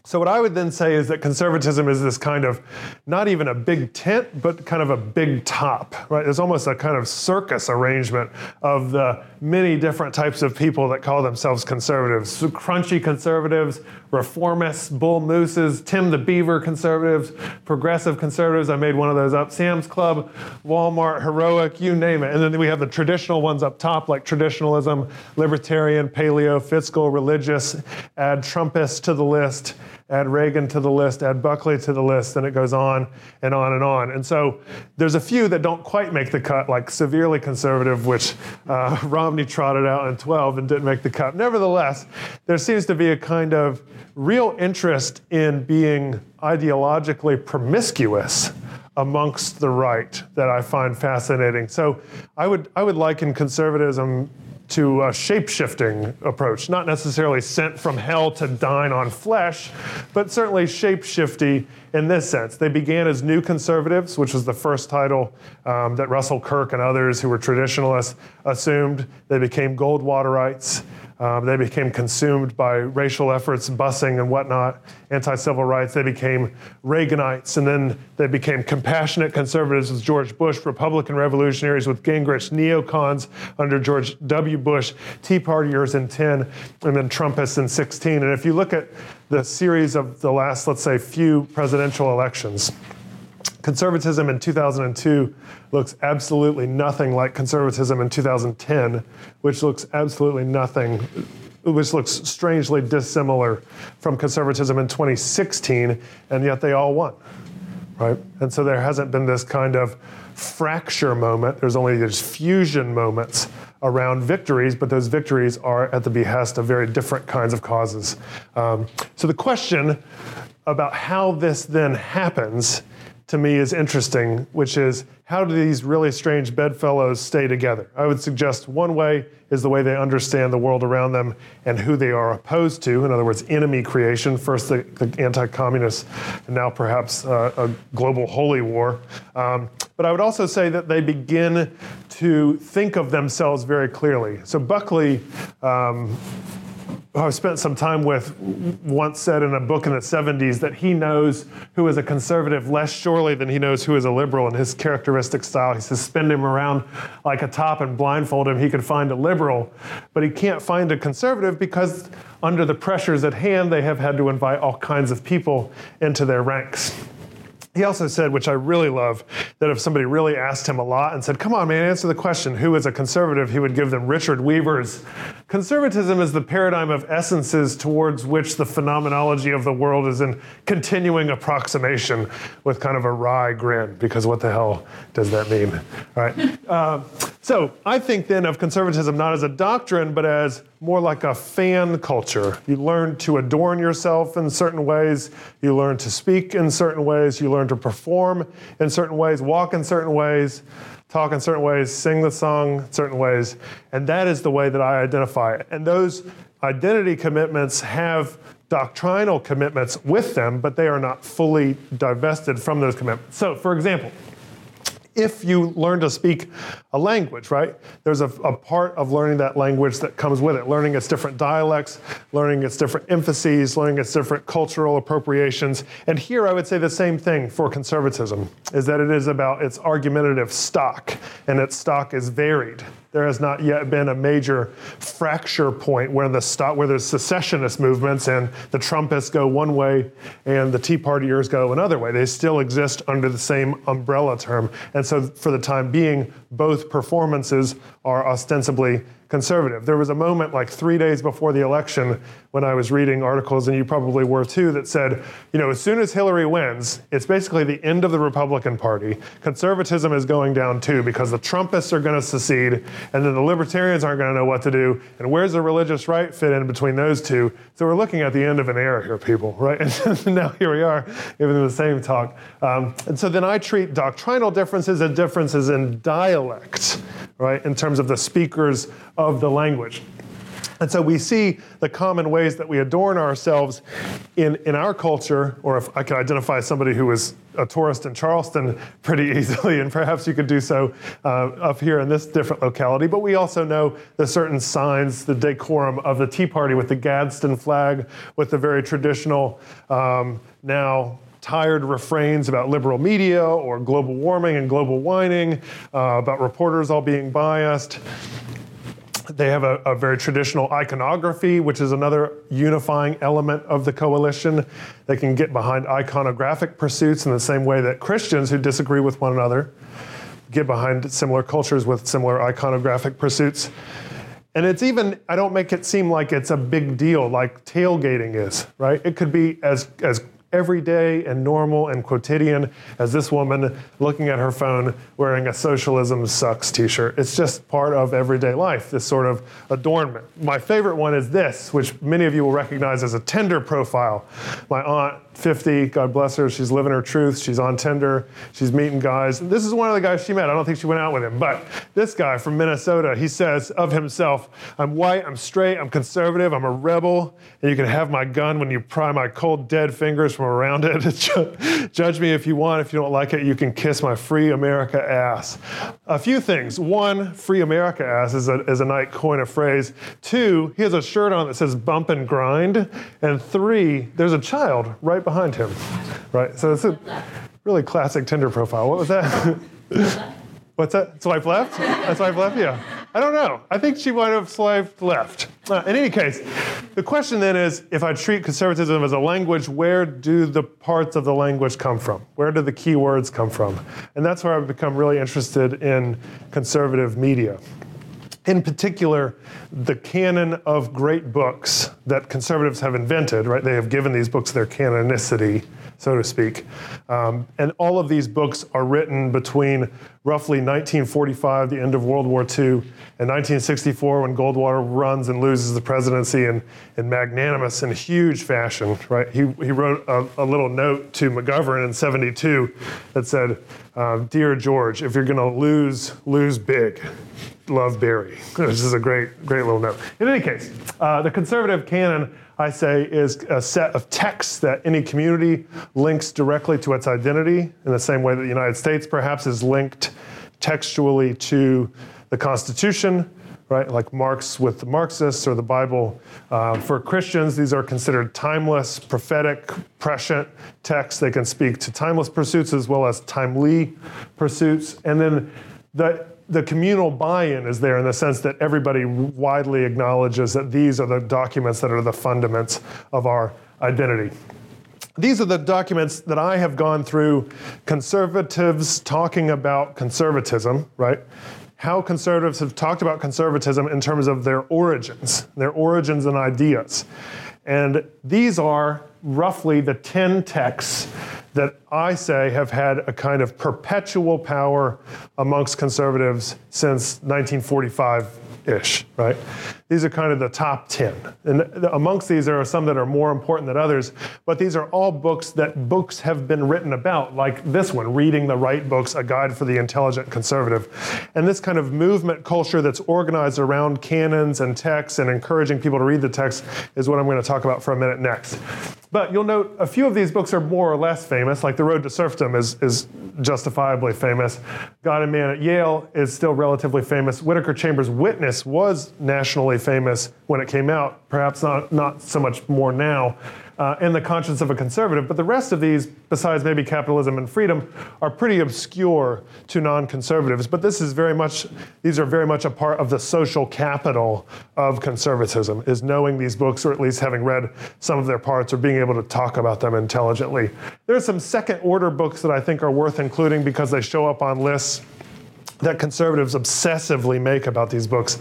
So, what I would then say is that conservatism is this kind of not even a big tent, but kind of a big top, right? It's almost a kind of circus arrangement of the many different types of people that call themselves conservatives. So crunchy conservatives, reformists, bull mooses, Tim the Beaver conservatives, progressive conservatives. I made one of those up. Sam's Club, Walmart, Heroic, you name it. And then we have the traditional ones up top, like traditionalism, libertarian, paleo, fiscal, religious. Add Trumpists to the list add Reagan to the list, add Buckley to the list, and it goes on and on and on. And so there's a few that don't quite make the cut, like severely conservative, which uh, [laughs] Romney trotted out in 12 and didn't make the cut. Nevertheless, there seems to be a kind of real interest in being ideologically promiscuous amongst the right that I find fascinating. So I would I would liken conservatism to a shape-shifting approach, not necessarily sent from hell to dine on flesh, but certainly shape-shifty in this sense. They began as new conservatives, which was the first title um, that Russell Kirk and others who were traditionalists assumed. They became Goldwaterites. Um, they became consumed by racial efforts, busing and whatnot, anti civil rights. They became Reaganites, and then they became compassionate conservatives with George Bush, Republican revolutionaries with Gingrich, neocons under George W. Bush, Tea Partiers in 10, and then Trumpists in 16. And if you look at the series of the last, let's say, few presidential elections, conservatism in 2002 looks absolutely nothing like conservatism in 2010, which looks absolutely nothing, which looks strangely dissimilar from conservatism in 2016, and yet they all won, right? And so there hasn't been this kind of fracture moment. There's only these fusion moments around victories, but those victories are at the behest of very different kinds of causes. Um, so the question about how this then happens to me is interesting, which is how do these really strange bedfellows stay together? I would suggest one way is the way they understand the world around them and who they are opposed to. In other words, enemy creation, first the, the anti communists, and now perhaps uh, a global holy war. Um, but I would also say that they begin to think of themselves very clearly. So Buckley. Um, I've spent some time with once said in a book in the 70s that he knows who is a conservative less surely than he knows who is a liberal in his characteristic style. He says, spin him around like a top and blindfold him, he could find a liberal, but he can't find a conservative because under the pressures at hand, they have had to invite all kinds of people into their ranks. He also said, which I really love, that if somebody really asked him a lot and said, Come on, man, answer the question, who is a conservative? He would give them Richard Weaver's conservatism is the paradigm of essences towards which the phenomenology of the world is in continuing approximation with kind of a wry grin, because what the hell does that mean? All right. Uh, so I think then of conservatism not as a doctrine, but as more like a fan culture. You learn to adorn yourself in certain ways, you learn to speak in certain ways, you learn to perform in certain ways, walk in certain ways talk in certain ways, sing the song certain ways, and that is the way that I identify it. And those identity commitments have doctrinal commitments with them, but they are not fully divested from those commitments. So, for example, if you learn to speak a language, right? There's a, a, part of learning that language that comes with it, learning its different dialects, learning its different emphases, learning its different cultural appropriations. And here I would say the same thing for conservatism, is that it is about its argumentative stock, and its stock is varied there has not yet been a major fracture point where the stop, where there's secessionist movements and the Trumpists go one way and the Tea Partiers go another way. They still exist under the same umbrella term. And so for the time being, both performances are ostensibly conservative. There was a moment like three days before the election when I was reading articles, and you probably were too, that said, you know, as soon as Hillary wins, it's basically the end of the Republican Party. Conservatism is going down too because the Trumpists are going to secede, and then the Libertarians aren't going to know what to do. And where's the religious right fit in between those two? So we're looking at the end of an era here, people, right? [laughs] And now here we are, even the same talk. Um, and so then I treat doctrinal differences as differences in dialect, right, in terms of the speakers of the language. And so we see the common ways that we adorn ourselves in, in our culture, or if I could identify somebody who is a tourist in Charleston pretty [laughs] easily, and perhaps you could do so uh, up here in this different locality. But we also know the certain signs, the decorum of the Tea Party with the Gadsden flag, with the very traditional um, now tired refrains about liberal media or global warming and global whining, uh, about reporters all being biased. They have a, a, very traditional iconography, which is another unifying element of the coalition. They can get behind iconographic pursuits in the same way that Christians who disagree with one another get behind similar cultures with similar iconographic pursuits. And it's even, I don't make it seem like it's a big deal like tailgating is, right? It could be as, as everyday and normal and quotidian as this woman looking at her phone wearing a socialism sucks t-shirt. It's just part of everyday life, this sort of adornment. My favorite one is this, which many of you will recognize as a Tinder profile. My aunt 50, God bless her, she's living her truth. She's on Tinder, she's meeting guys. This is one of the guys she met. I don't think she went out with him, but this guy from Minnesota, he says of himself, I'm white, I'm straight, I'm conservative, I'm a rebel, and you can have my gun when you pry my cold, dead fingers from around [laughs] it. Judge me if you want. If you don't like it, you can kiss my free America ass. A few things. One, free America ass is a, is a nice coin of phrase. Two, he has a shirt on that says bump and grind. And three, there's a child right behind him. Right? So it's a really classic Tinder profile. What was that? [laughs] What's that? Swipe left? I swipe left? Yeah. I don't know. I think she might have slaved left. Uh, in any case, the question then is if I treat conservatism as a language, where do the parts of the language come from? Where do the key words come from? And that's where I've become really interested in conservative media in particular, the canon of great books that conservatives have invented, right? They have given these books their canonicity, so to speak. Um, and all of these books are written between roughly 1945, the end of World War II, and 1964, when Goldwater runs and loses the presidency in, in magnanimous and huge fashion, right? He, he wrote a, a little note to McGovern in 72 that said, uh, Dear George, if you're going to lose, lose big love Barry, [laughs] which is a great, great little note. In any case, uh, the conservative canon, I say, is a set of texts that any community links directly to its identity in the same way that the United States perhaps is linked textually to the Constitution, right? Like Marx with the Marxists or the Bible. Uh, for Christians, these are considered timeless, prophetic, prescient texts. They can speak to timeless pursuits as well as timely pursuits. And then the the communal buy-in is there in the sense that everybody widely acknowledges that these are the documents that are the fundaments of our identity. These are the documents that I have gone through conservatives talking about conservatism, right? how conservatives have talked about conservatism in terms of their origins, their origins and ideas. And these are roughly the 10 texts that I say have had a kind of perpetual power amongst conservatives since 1945 ish, right? These are kind of the top 10. And amongst these, there are some that are more important than others, but these are all books that books have been written about, like this one, Reading the Right Books, A Guide for the Intelligent Conservative. And this kind of movement culture that's organized around canons and texts and encouraging people to read the text is what I'm going to talk about for a minute next. But you'll note a few of these books are more or less famous, like The Road to Serfdom is, is justifiably famous. God and Man at Yale is still relatively famous. Whittaker Chambers' Witness was nationally famous when it came out, perhaps not, not so much more now uh, in the conscience of a conservative. But the rest of these, besides maybe capitalism and freedom, are pretty obscure to non-conservatives. But this is very much; these are very much a part of the social capital of conservatism. Is knowing these books, or at least having read some of their parts, or being able to talk about them intelligently. There are some second-order books that I think are worth including because they show up on lists that conservatives obsessively make about these books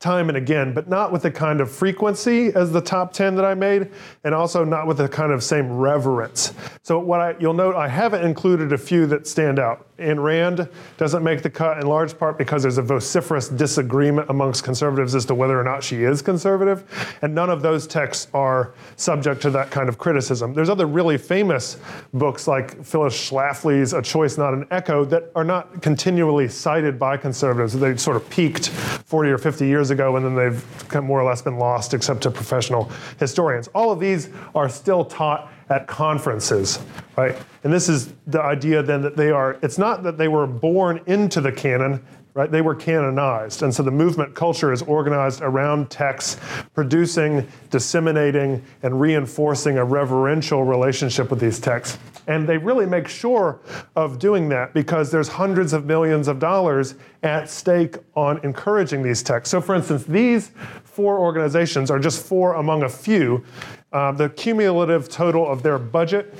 time and again, but not with the kind of frequency as the top 10 that I made, and also not with the kind of same reverence. So what I, you'll note, I haven't included a few that stand out. Ayn Rand doesn't make the cut in large part because there's a vociferous disagreement amongst conservatives as to whether or not she is conservative, and none of those texts are subject to that kind of criticism. There's other really famous books like Phyllis Schlafly's A Choice Not an Echo that are not continually cited by conservatives. They sort of peaked 40 or 50 years ago and then they've more or less been lost except to professional historians. All of these are still taught at conferences, right? And this is the idea then that they are, it's not that they were born into the canon, right? They were canonized. And so the movement culture is organized around texts, producing, disseminating, and reinforcing a reverential relationship with these texts. And they really make sure of doing that because there's hundreds of millions of dollars at stake on encouraging these texts. So, for instance, these four organizations are just four among a few. Uh, the cumulative total of their budget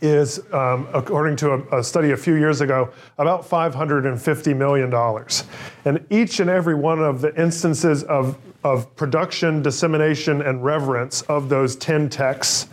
is, um, according to a, a, study a few years ago, about $550 million. And each and every one of the instances of, of production, dissemination, and reverence of those 10 texts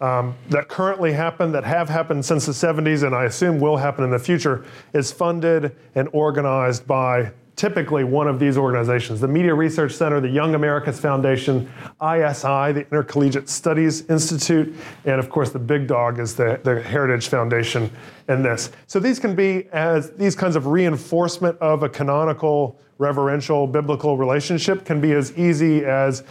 um, that currently happen, that have happened since the 70s, and I assume will happen in the future, is funded and organized by typically one of these organizations the Media Research Center, the Young Americas Foundation, ISI, the Intercollegiate Studies Institute, and of course the big dog is the, the Heritage Foundation in this. So these can be as these kinds of reinforcement of a canonical, reverential, biblical relationship can be as easy as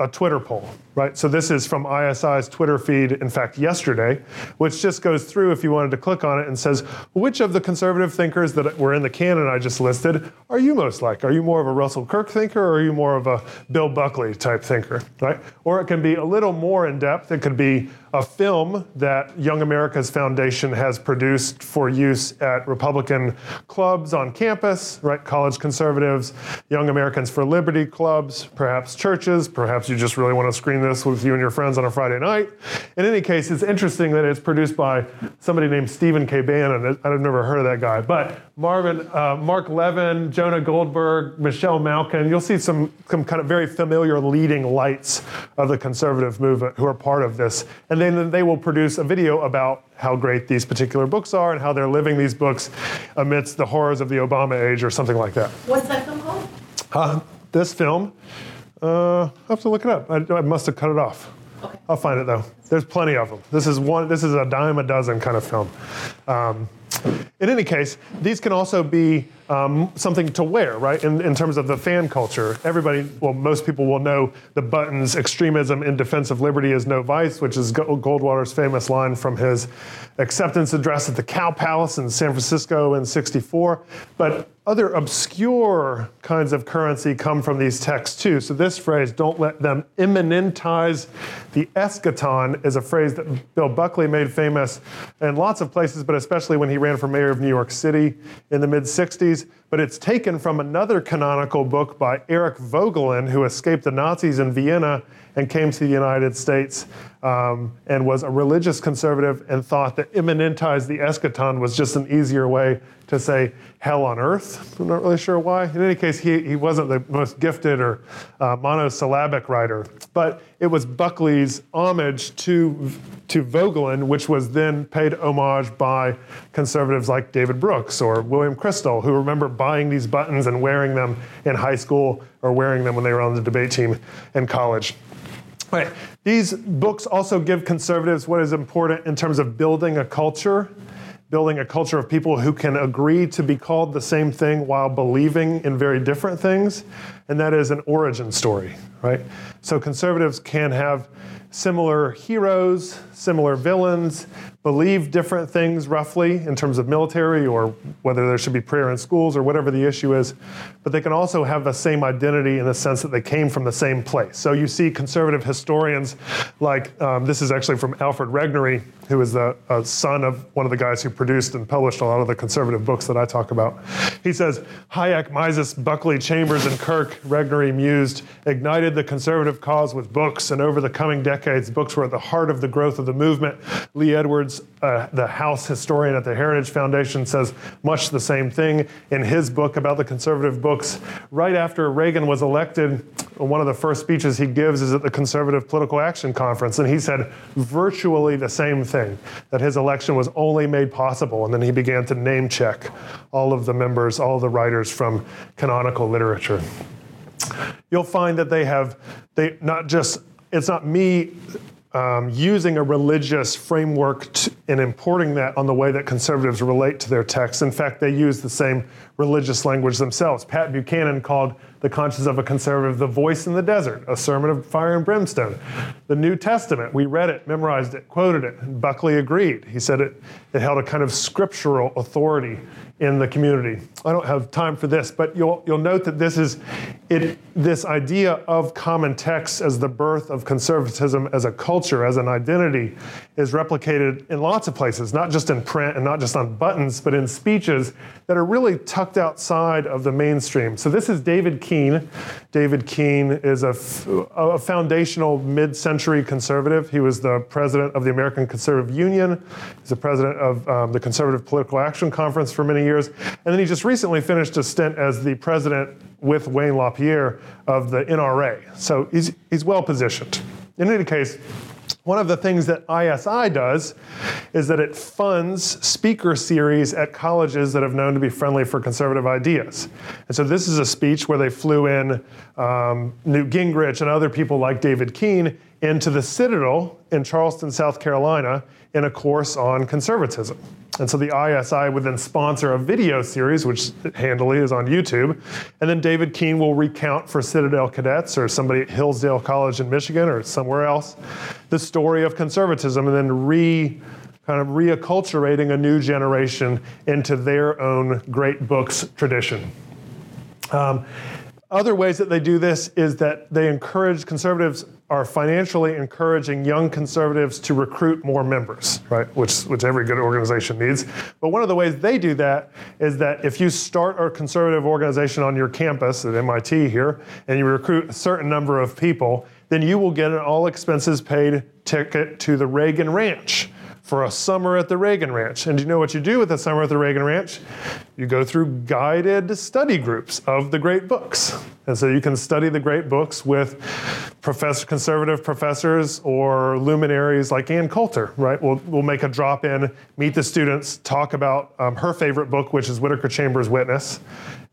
a Twitter poll, right? So this is from ISI's Twitter feed, in fact, yesterday, which just goes through, if you wanted to click on it, and says, which of the conservative thinkers that were in the canon I just listed are you most like? Are you more of a Russell Kirk thinker, or are you more of a Bill Buckley type thinker, right? Or it can be a little more in depth. It could be a film that Young America's Foundation has produced for use at Republican clubs on campus, right? College conservatives, Young Americans for Liberty clubs, perhaps churches, perhaps you just really want to screen this with you and your friends on a Friday night. In any case, it's interesting that it's produced by somebody named Stephen K. Bannon. I've never heard of that guy, but Marvin, uh, Mark Levin, Jonah Goldberg, Michelle Malkin. You'll see some, some kind of very familiar leading lights of the conservative movement who are part of this. And then they will produce a video about how great these particular books are and how they're living these books amidst the horrors of the Obama age or something like that. What's that film called? Uh, this film, uh, I have to look it up. I, I must have cut it off. Okay. I'll find it though. There's plenty of them. This is one. This is a dime a dozen kind of film. Um, in any case, these can also be um, something to wear, right? In, in terms of the fan culture, everybody, well, most people will know the buttons "Extremism in Defense of Liberty is no vice," which is Goldwater's famous line from his acceptance address at the Cow Palace in San Francisco in '64. But other obscure kinds of currency come from these texts too. So this phrase, "Don't let them immanentize the eschaton," is a phrase that Bill Buckley made famous in lots of places, but especially when he ran for mayor of New York City in the mid '60s but it's taken from another canonical book by Eric Voegelin, who escaped the Nazis in Vienna and came to the United States um, and was a religious conservative and thought that immanentize the eschaton was just an easier way to say hell on earth. I'm not really sure why. In any case, he, he wasn't the most gifted or uh, monosyllabic writer, but it was Buckley's homage to, to Voegelin, which was then paid homage by conservatives like David Brooks or William Kristol, who remember buying these buttons and wearing them in high school or wearing them when they were on the debate team in college. Right. These books also give conservatives what is important in terms of building a culture, building a culture of people who can agree to be called the same thing while believing in very different things, and that is an origin story, right? So conservatives can have similar heroes, similar villains, believe different things roughly in terms of military or whether there should be prayer in schools or whatever the issue is, but they can also have the same identity in the sense that they came from the same place. So you see conservative historians like, um, this is actually from Alfred Regnery, who is the son of one of the guys who produced and published a lot of the conservative books that I talk about. He says, Hayek, Mises, Buckley, Chambers, and Kirk, Regnery mused, ignited the conservative cause with books, and over the coming decades, books were at the heart of the growth of the movement. Lee Edwards uh, the House historian at the Heritage Foundation, says much the same thing in his book about the conservative books. Right after Reagan was elected, one of the first speeches he gives is at the Conservative Political Action Conference, and he said virtually the same thing that his election was only made possible. And then he began to name check all of the members, all the writers from canonical literature. You'll find that they have, they not just, it's not me um, using a religious framework and importing that on the way that conservatives relate to their texts. In fact, they use the same religious language themselves. Pat Buchanan called The Conscience of a Conservative the Voice in the Desert, a sermon of fire and brimstone. The New Testament, we read it, memorized it, quoted it. Buckley agreed. He said it, it held a kind of scriptural authority in the community. I don't have time for this, but you'll, you'll note that this is it, this idea of common texts as the birth of conservatism as a culture, as an identity, is replicated in lots of places, not just in print and not just on buttons, but in speeches that are really tucked outside of the mainstream. So this is David Keene. David Keene is a, a foundational mid-century conservative. He was the president of the American Conservative Union. He's the president of um, the Conservative Political Action Conference for many years. And then he just recently finished a stint as the president with Wayne LaPierre of the NRA. So he's, he's well positioned. In any case, one of the things that ISI does is that it funds speaker series at colleges that have known to be friendly for conservative ideas. And so this is a speech where they flew in um, Newt Gingrich and other people like David Keene into the Citadel in Charleston, South Carolina, in a course on conservatism. And so the ISI would then sponsor a video series, which handily is on YouTube. And then David Keene will recount for Citadel cadets or somebody at Hillsdale College in Michigan or somewhere else the story of conservatism and then re kind of reacculturating a new generation into their own great books tradition. Um, other ways that they do this is that they encourage conservatives are financially encouraging young conservatives to recruit more members, right? Which which every good organization needs. But one of the ways they do that is that if you start a conservative organization on your campus at MIT here and you recruit a certain number of people, then you will get an all expenses paid ticket to the Reagan Ranch for a summer at the Reagan Ranch. And do you know what you do with a summer at the Reagan Ranch? You go through guided study groups of the great books. And so you can study the great books with professor, conservative professors or luminaries like Ann Coulter, right? We'll, we'll make a drop in, meet the students, talk about um, her favorite book, which is Whittaker Chambers' Witness,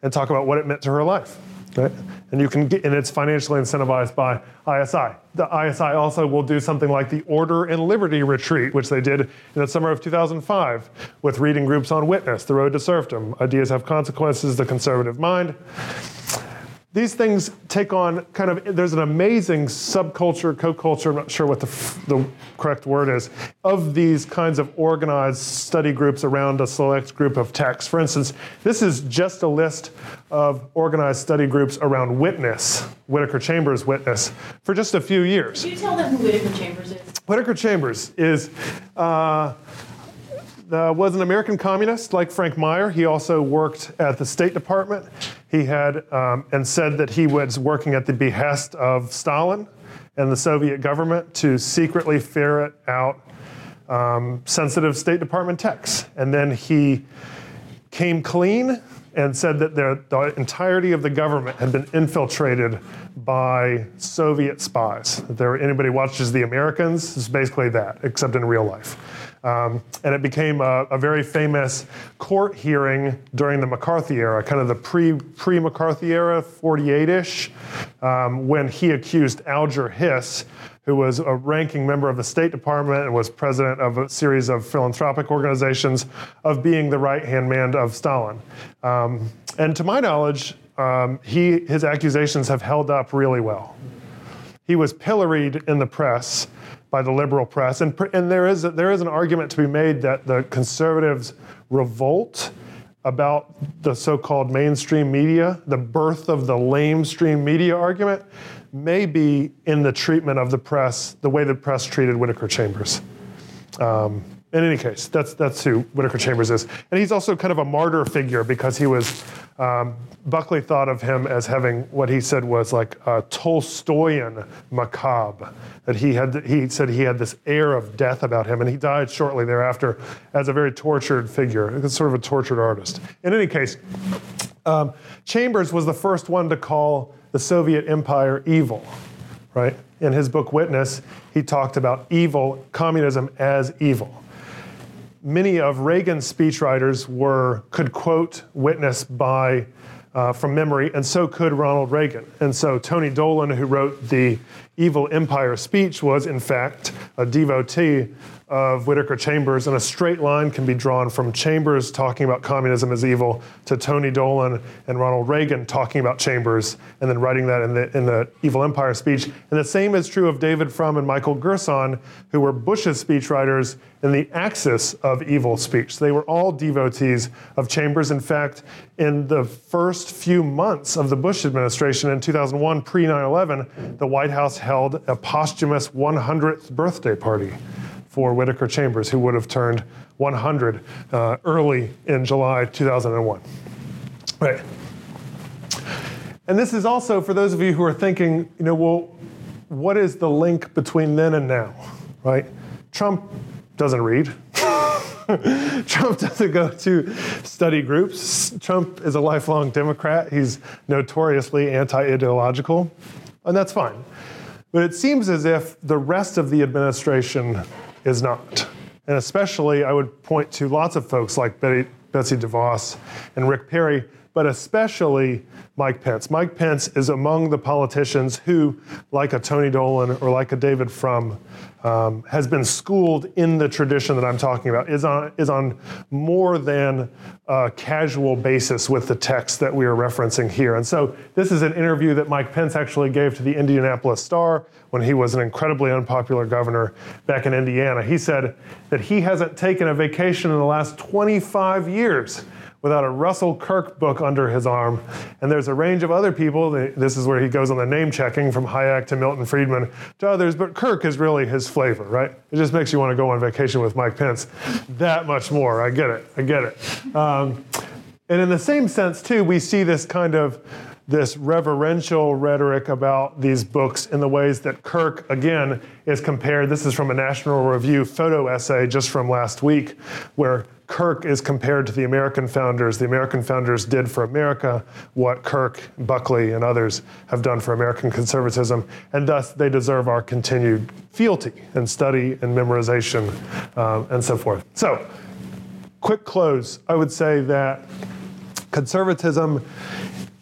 and talk about what it meant to her life. Right? And you can get, and it's financially incentivized by ISI. The ISI also will do something like the Order and Liberty Retreat, which they did in the summer of 2005 with reading groups on witness, the road to serfdom, ideas have consequences, the conservative mind these things take on kind of there's an amazing subculture co-culture i'm not sure what the, the correct word is of these kinds of organized study groups around a select group of texts for instance this is just a list of organized study groups around witness whittaker chambers witness for just a few years Can you tell them who whittaker chambers is whittaker chambers is uh, uh, was an American communist like Frank Meyer. He also worked at the State Department. He had um, and said that he was working at the behest of Stalin and the Soviet government to secretly ferret out um, sensitive State Department texts. And then he came clean and said that their, the entirety of the government had been infiltrated by Soviet spies. There, anybody watches The Americans, it's basically that, except in real life. Um, and it became a, a, very famous court hearing during the McCarthy era, kind of the pre pre McCarthy era, 48 ish, um, when he accused Alger Hiss, who was a ranking member of the State Department and was president of a series of philanthropic organizations, of being the right hand man of Stalin. Um, and to my knowledge, um, he, his accusations have held up really well. He was pilloried in the press by the liberal press, and, and there, is, there is an argument to be made that the conservatives revolt about the so called mainstream media, the birth of the lamestream media argument may be in the treatment of the press, the way the press treated Whittaker Chambers. Um, in any case, that's that's who Whittaker Chambers is, and he's also kind of a martyr figure because he was. Um, Buckley thought of him as having what he said was like a Tolstoyan macabre. That he had, he said he had this air of death about him, and he died shortly thereafter as a very tortured figure, sort of a tortured artist. In any case, um, Chambers was the first one to call the Soviet Empire evil, right? In his book Witness, he talked about evil, communism as evil. Many of Reagan's speechwriters were could quote Witness by uh, from memory, and so could Ronald Reagan. And so Tony Dolan, who wrote the Evil Empire speech, was in fact a devotee of Whittaker Chambers, and a straight line can be drawn from Chambers talking about communism as evil to Tony Dolan and Ronald Reagan talking about Chambers and then writing that in the, in the Evil Empire speech. And the same is true of David Frum and Michael Gerson, who were Bush's speechwriters in the Axis of Evil speech. They were all devotees of Chambers. In fact, in the first few months of the Bush administration in 2001, pre 9 11, the White House held a posthumous 100th birthday party for Whittaker Chambers, who would have turned 100 uh, early in July 2001. Right. And this is also for those of you who are thinking, you know, well, what is the link between then and now, right? Trump doesn't read. [laughs] Trump doesn't go to study groups. Trump is a lifelong Democrat. He's notoriously anti ideological, and that's fine. But it seems as if the rest of the administration is not. And especially, I would point to lots of folks like Betty, Betsy DeVos and Rick Perry, but especially Mike Pence. Mike Pence is among the politicians who, like a Tony Dolan or like a David Frum, um, has been schooled in the tradition that I'm talking about, is on, is on more than a casual basis with the text that we are referencing here. And so this is an interview that Mike Pence actually gave to the Indianapolis Star when he was an incredibly unpopular governor back in Indiana. He said that he hasn't taken a vacation in the last 25 years without a Russell Kirk book under his arm. And there's a range of other people. This is where he goes on the name checking from Hayek to Milton Friedman to others, but Kirk is really his flavor, right? It just makes you want to go on vacation with Mike Pence that much more. I get it. I get it. Um, and in the same sense, too, we see this kind of this reverential rhetoric about these books in the ways that Kirk, again, is compared. This is from a National Review photo essay just from last week, where Kirk is compared to the American founders. The American founders did for America what Kirk, Buckley, and others have done for American conservatism, and thus they deserve our continued fealty and study and memorization um, and so forth. So, quick close I would say that conservatism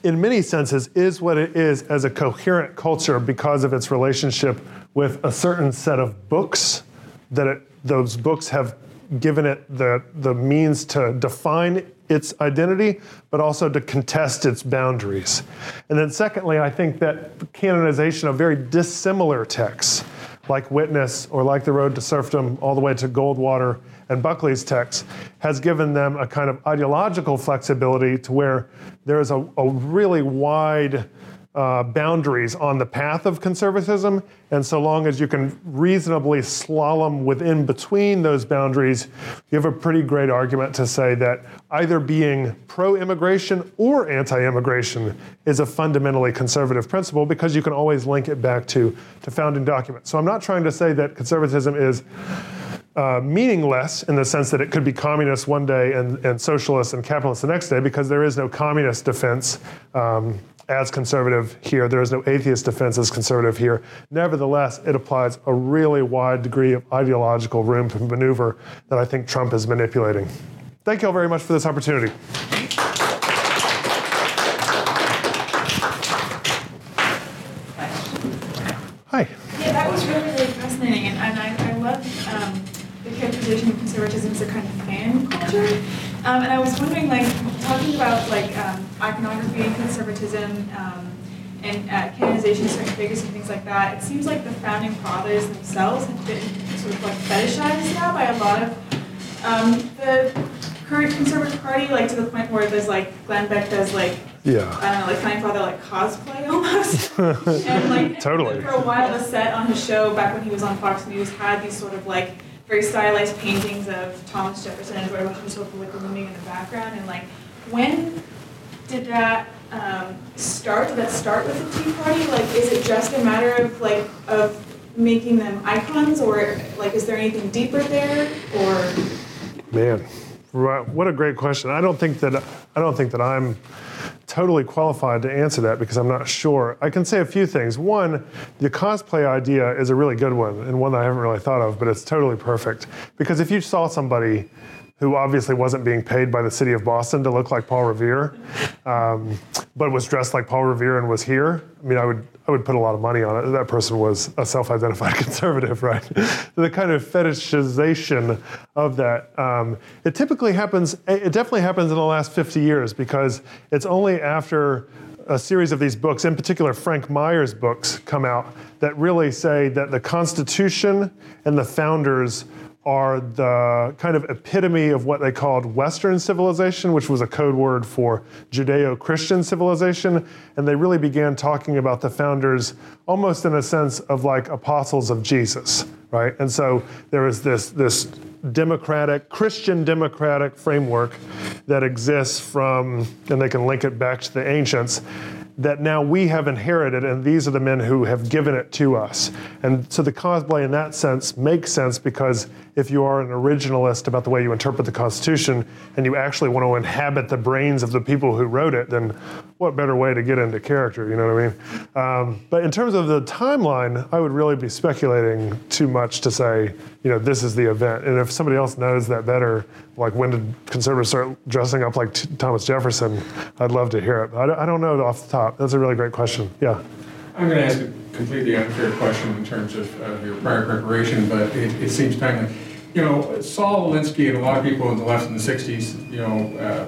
in many senses, is what it is as a coherent culture because of its relationship with a certain set of books that it, those books have given it the, the means to define its identity, but also to contest its boundaries. And then, secondly, I think that canonization of very dissimilar texts, like Witness or like The Road to Serfdom, all the way to Goldwater and Buckley's text, has given them a kind of ideological flexibility to where there is a, a really wide uh, boundaries on the path of conservatism. And so long as you can reasonably slalom within between those boundaries, you have a pretty great argument to say that either being pro immigration or anti immigration is a fundamentally conservative principle because you can always link it back to, to founding documents. So I'm not trying to say that conservatism is uh, meaningless in the sense that it could be communist one day and, and socialist and capitalist the next day because there is no communist defense um, as conservative here. There is no atheist defense as conservative here. Nevertheless, it applies a really wide degree of ideological room to maneuver that I think Trump is manipulating. Thank you all very much for this opportunity. Hi. Yeah, that was really, really fascinating, and, and I, I love um, of conservatism as a kind of fan culture. Um, and I was wondering, like, talking about like um, iconography and conservatism um, and uh, canonization of certain figures and things like that. It seems like the founding fathers themselves have been sort of like fetishized now by a lot of um, the current conservative party, like to the point where there's like Glenn Beck does like Yeah. I don't know, like founding father like cosplay almost. [laughs] and like Totally. for a while the set on his show back when he was on Fox News had these sort of like very stylized paintings of Thomas Jefferson and George Washington the looming in the background and like when did that um, start? Did that start with the Tea Party? Like is it just a matter of like of making them icons or like is there anything deeper there or Man, right. what a great question. I don't think that I don't think that I'm totally qualified to answer that because I'm not sure. I can say a few things. One, the cosplay idea is a really good one and one that I haven't really thought of, but it's totally perfect. Because if you saw somebody who obviously wasn't being paid by the city of Boston to look like Paul Revere, um, but was dressed like Paul Revere and was here, I mean, I would I would put a lot of money on it. That person was a self-identified [laughs] conservative, right? the kind of fetishization of that. Um, it typically happens. It definitely happens in the last 50 years because it's only after a series of these books, in particular Frank Meyer's books, come out that really say that the Constitution and the founders are the kind of epitome of what they called Western civilization, which was a code word for Judeo Christian civilization. And they really began talking about the founders almost in a sense of like apostles of Jesus, right? And so there is this, this democratic, Christian democratic framework that exists from, and they can link it back to the ancients that now we have inherited, and these are the men who have given it to us. And so the cosplay, in that sense, makes sense because if you are an originalist about the way you interpret the Constitution and you actually want to inhabit the brains of the people who wrote it, then what better way to get into character? You know what I mean? Um, but in terms of the timeline, I would really be speculating too much to say, you know, this is the event. And if somebody else knows that better, like when did conservatives start dressing up like T- Thomas Jefferson? I'd love to hear it. I don't, I don't know off the top. That's a really great question. Yeah. I'm going to ask a completely unfair question in terms of, of your prior preparation, but it, it seems timely. You know, Saul Alinsky and a lot of people in the left in the 60s, you know, uh,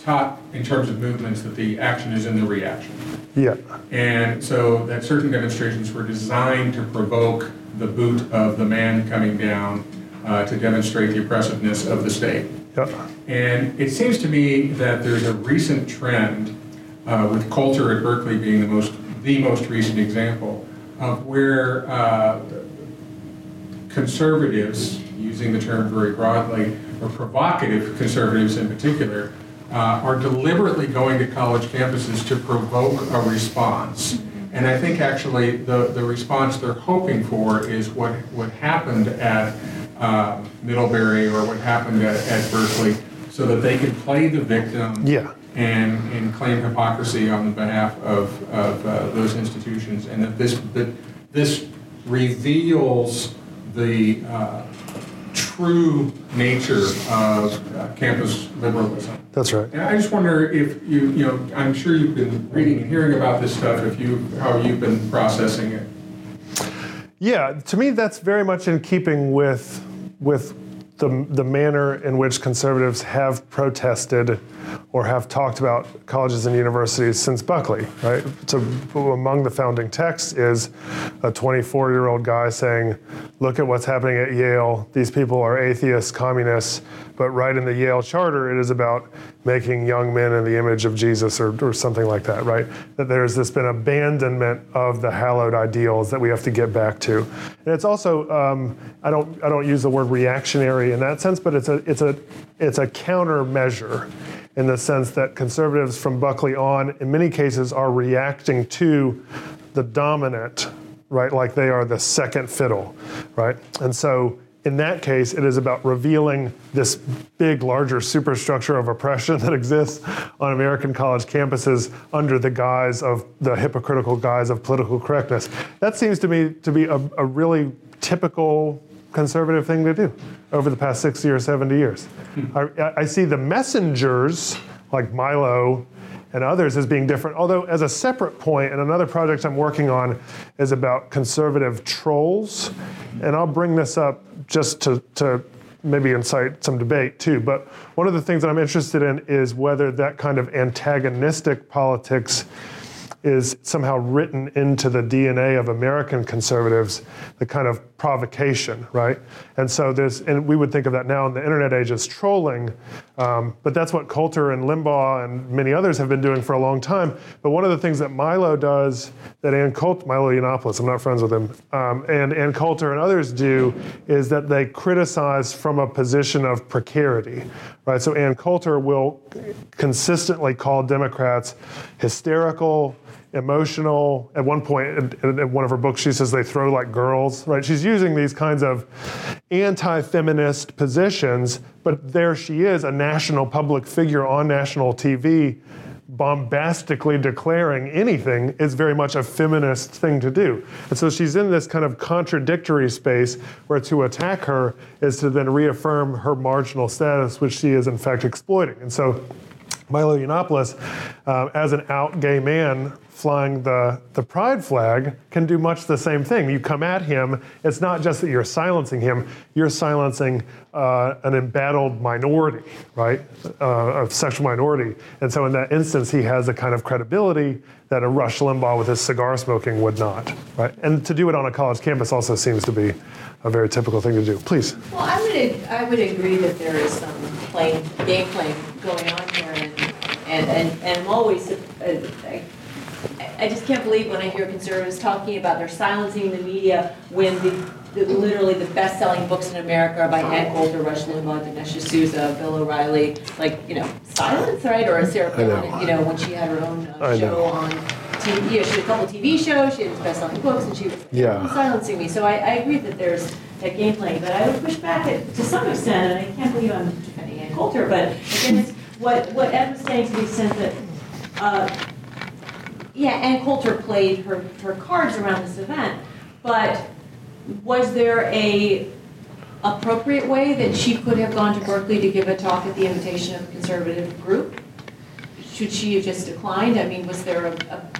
taught in terms of movements that the action is in the reaction. Yeah. And so that certain demonstrations were designed to provoke the boot of the man coming down uh, to demonstrate the oppressiveness of the state. Yeah. And it seems to me that there's a recent trend, uh, with Coulter at Berkeley being the most the most recent example, of where uh, conservatives, using the term very broadly, or provocative conservatives in particular, uh, are deliberately going to college campuses to provoke a response. And I think actually the, the response they're hoping for is what, what happened at uh, Middlebury or what happened at, at Berkeley so that they can play the victim Yeah. and, and claim hypocrisy on the behalf of, of uh, those institutions. And that this, that this reveals the uh, true nature of uh, campus liberalism. That's right. And I just wonder if you, you know, I'm sure you've been reading and hearing about this stuff, if you, how you've been processing it. Yeah, to me, that's very much in keeping with with the, the manner in which conservatives have protested or have talked about colleges and universities since Buckley, right? So among the founding texts is a 24 year old guy saying, look at what's happening at Yale. These people are atheists, communists, but right in the Yale charter, it is about making young men in the image of Jesus or, or something like that, right? That there's this been abandonment of the hallowed ideals that we have to get back to. And it's also, um, I don't, I don't use the word reactionary in that sense, but it's a, it's a, it's a countermeasure in the sense that conservatives from Buckley on, in many cases, are reacting to the dominant, right? Like they are the second fiddle, right? And so in that case, it is about revealing this big, larger superstructure of oppression [laughs] that exists on American college campuses under the guise of the hypocritical guise of political correctness. That seems to me to be a, a really typical conservative thing to do over the past 60 or 70 years. Hmm. I, I see the messengers like Milo and others as being different. Although, as a separate point, and another project I'm working on is about conservative trolls. And I'll bring this up just to, to maybe incite some debate too. But one of the things that I'm interested in is whether that kind of antagonistic politics is somehow written into the DNA of American conservatives, the kind of provocation, right? And so there's, and we would think of that now in the internet age as trolling, um, but that's what Coulter and Limbaugh and many others have been doing for a long time. But one of the things that Milo does, that Ann Coulter, Milo Yiannopoulos, I'm not friends with him, um, and Ann Coulter and others do, is that they criticize from a position of precarity, right? So Ann Coulter will consistently call Democrats hysterical, emotional. At one point, in, in, one of her books, she says they throw like girls, right? She's using these kinds of anti feminist positions, but there she is, a national public figure on national TV. Bombastically declaring anything is very much a feminist thing to do. And so she's in this kind of contradictory space where to attack her is to then reaffirm her marginal status, which she is in fact exploiting. And so Milo Yiannopoulos, uh, as an out gay man flying the, the pride flag, can do much the same thing. You come at him, it's not just that you're silencing him, you're silencing uh, an embattled minority, right? Uh, a sexual minority. And so in that instance, he has a kind of credibility that a Rush Limbaugh with his cigar smoking would not, right? And to do it on a college campus also seems to be a very typical thing to do. Please. Well, I would, I would agree that there is some playing, game playing going on here, and, and, and, and I'm always, uh, I, just can't believe when I hear conservatives talking about they're silencing the media when the, the literally the best-selling books in America are by Ann Coulter, Rush Limbaugh, Dinesh D'Souza, Bill O'Reilly, like, you know, silence, right? Or Sarah Palin, you know, when she had her own uh, show on TV, you know, she had a couple TV shows, she had best-selling books, and she was Yeah. silencing me. So I, I agree that there's that game playing, but I would push back it to some extent, and I can't believe I'm defending Ann Coulter, but again, it's what, what Ed was saying to the extent that, uh, yeah, Ann Coulter played her, her cards around this event, but was there a appropriate way that she could have gone to Berkeley to give a talk at the invitation of a conservative group? Should she have just declined? I mean, was there a, a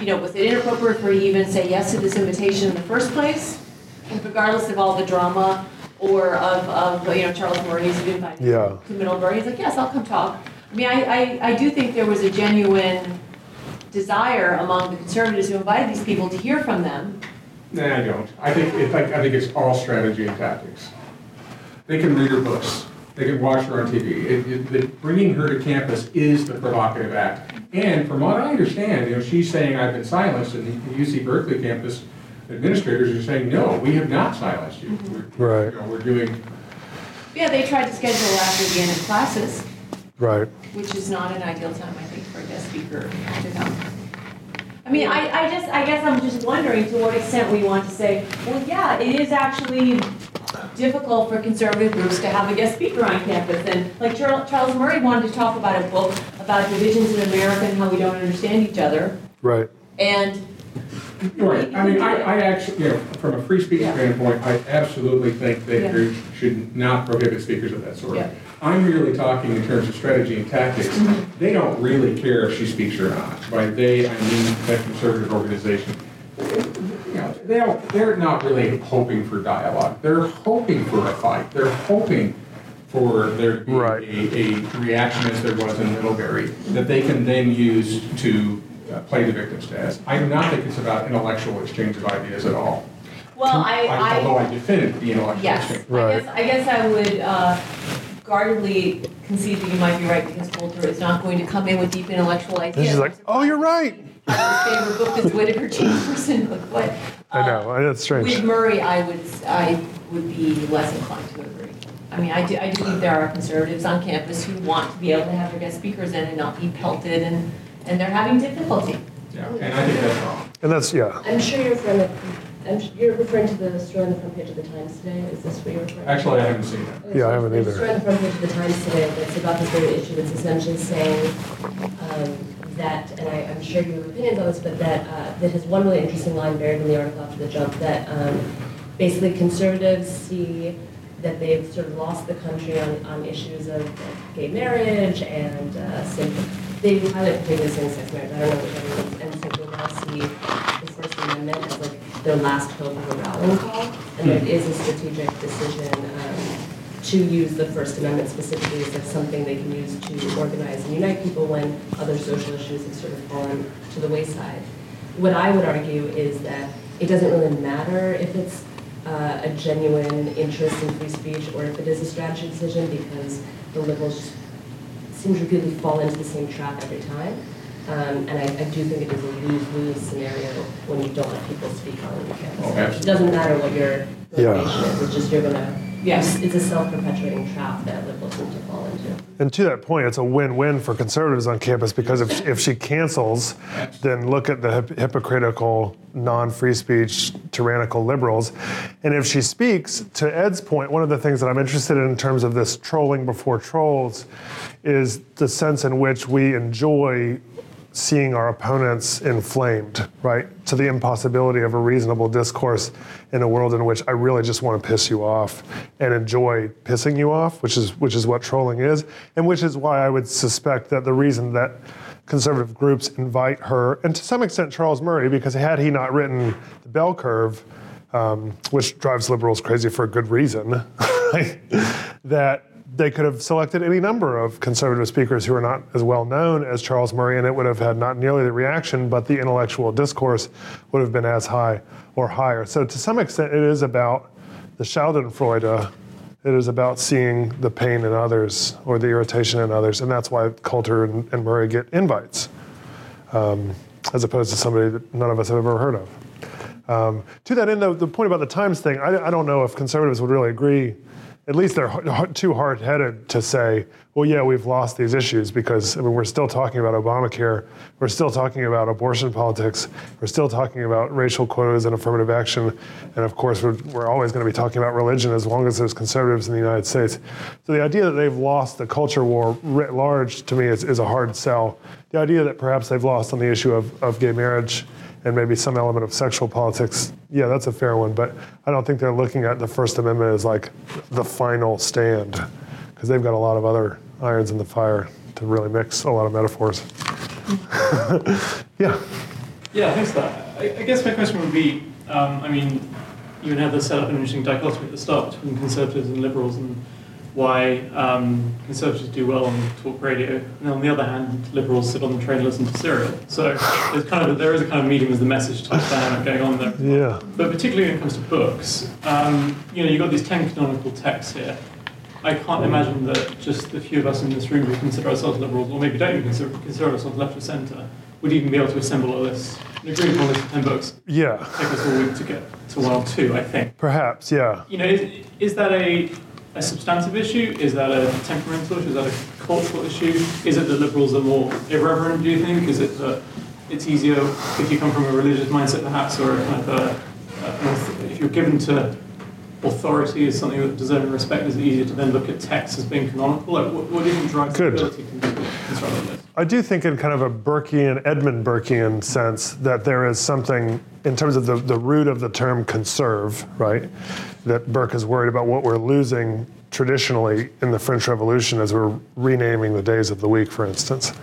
you know, was it inappropriate for her to even say yes to this invitation in the first place? Regardless of all the drama or of, of, you know, Charles Murray's invited Yeah. to Middlebury, he's like, yes, I'll come talk. I mean, I, I, I do think there was a genuine desire among the conservatives who invited these people to hear from them. Nah, I don't. I think, it's like, I think it's all strategy and tactics. They can read her books, they can watch her on TV. It, it, the- bringing her to campus is the provocative act. And from what I understand, you know, she's saying I've been silenced, and the UC Berkeley campus administrators are saying, no, we have not silenced you. Mm-hmm. We're- Right. You know, we're doing, Yeah, they tried to schedule after the end of classes, Right. which is not an ideal time, I think, for a guest speaker to come. I mean, I, I just, I guess I'm just wondering to what extent we want to say, well, yeah, it is actually difficult for conservative groups to have a guest speaker on campus. And like Charles Charles Murray wanted to talk about a book about divisions in America and how we don't understand each other. Right. And right, I mean, I, I actually, you know, from a free speech Yeah. standpoint, I absolutely think that Yeah. there should not prohibit speakers of that sort. Yeah. I'm really talking in terms of strategy and tactics. Mm-hmm. They don't really care if she speaks or not. By they, I mean that conservative organization. You know, they don't, they're not really hoping for dialogue. They're hoping for a fight. They're hoping for there to be Right. a, a reaction as there was in Middlebury that they can then use to uh, play the victim's status. I do not think it's about intellectual exchange of ideas at all. Well, I, I. Although I defend the intellectual Yes, exchange. I Right. guess, I guess I would uh, guardedly concede that you might be right because Coulter is not going to come in with deep intellectual ideas. she's like, oh, you're right. Her favorite book is Whittaker Jefferson, like what? I know. I- That's um, strange. With Murray, I would, I would be less inclined to agree. I mean, I do, I do think there are conservatives on campus who want to be able to have their guest speakers in and not be pelted and, and they're having difficulty. Yeah, and I think that's wrong. And that's, yeah. I'm sure you're from a I'm you're referring to the story on the front page of the Times today? Is this what you're referring to? Actually, I haven't seen it. Okay, Yeah, I haven't there's a either. story on the front page of the Times today that's about this very issue. It's essentially saying um, that, and I, I'm sure you have opinions on this, but that, uh, that has one really interesting line buried in the article after the jump, that um, basically conservatives see that they've sort of lost the country on, on issues of like, gay marriage and uh, same, they highlight particularly same-sex marriage, I don't know which other ones, and so they now see the First Amendment as like their last hope of a rallying call, and there is a strategic decision um, to use the First Amendment specifically as something they can use to organize and unite people when other social issues have sort of fallen to the wayside. What I would argue is that it doesn't really matter if it's uh, a genuine interest in free speech or if it is a strategy decision because the liberals seem to repeatedly fall into the same trap every time. Um, and I, I do think it is a lose-lose scenario when you don't let people speak on campus. Oh, absolutely. It doesn't matter what your Yeah. motivation is, it's just you're gonna, yes, it's a self-perpetuating trap that liberals seem to fall into. And to that point, it's a win-win for conservatives on campus because if, if she cancels, then look at the hip- hypocritical, non-free speech, tyrannical liberals. And if she speaks, to Ed's point, one of the things that I'm interested in in terms of this trolling before trolls is the sense in which we enjoy seeing our opponents inflamed, right? To the impossibility of a reasonable discourse in a world in which I really just want to piss you off and enjoy pissing you off, which is which is what trolling is, and which is why I would suspect that the reason that conservative groups invite her, and to some extent Charles Murray, because had he not written the bell curve, um, which drives liberals crazy for a good reason, [laughs] right? that they could have selected any number of conservative speakers who are not as well known as Charles Murray, and it would have had not nearly the reaction, but the intellectual discourse would have been as high or higher. So, to some extent, it is about the Schadenfreude. It is about seeing the pain in others or the irritation in others, and that's why Coulter and, and Murray get invites, um, as opposed to somebody that none of us have ever heard of. Um, to that end, though, the point about the Times thing, I, I don't know if conservatives would really agree. At least they're too hard-headed to say, "Well, yeah, we've lost these issues because I mean, we're still talking about Obamacare, we're still talking about abortion politics, we're still talking about racial quotas and affirmative action, and of course, we're, we're always going to be talking about religion as long as there's conservatives in the United States." So the idea that they've lost the culture war writ large to me is, is a hard sell. The idea that perhaps they've lost on the issue of, of gay marriage and maybe some element of sexual politics. Yeah, that's a fair one, but I don't think they're looking at the First Amendment as like the final stand, because they've got a lot of other irons in the fire to really mix a lot of metaphors. [laughs] yeah. Yeah, thanks for that. I, I guess my question would be, um, I mean, you have this set up an interesting dichotomy at the start between conservatives and liberals and why um, conservatives do well on talk radio, and on the other hand, liberals sit on the train and listen to serial. So there's kind of there is a kind of medium as the message type dynamic going on there. Yeah. But particularly when it comes to books, um, you know, you've got these 10 canonical texts here. I can't imagine that just the few of us in this room who consider ourselves liberals, or maybe don't even consider, consider ourselves left of centre, would even be able to assemble a list, an agreed upon list of 10 books. Yeah. Take us all week to get to one or two, I think. Perhaps. Yeah. You know, is, is that a, a substantive issue? Is that a temperamental issue? Is that a cultural issue? Is it that liberals are more irreverent, do you think? Is it that it's easier if you come from a religious mindset, perhaps, or a kind of a, a, if you're given to authority as something that deserves respect, is it easier to then look at text as being canonical? Like, what, what do you think drives Good. the ability to construct that list? I do think, in kind of a Burkean, Edmund Burkean sense, that there is something in terms of the, the root of the term conserve, right? That Burke is worried about what we're losing traditionally in the French Revolution as we're renaming the days of the week, for instance,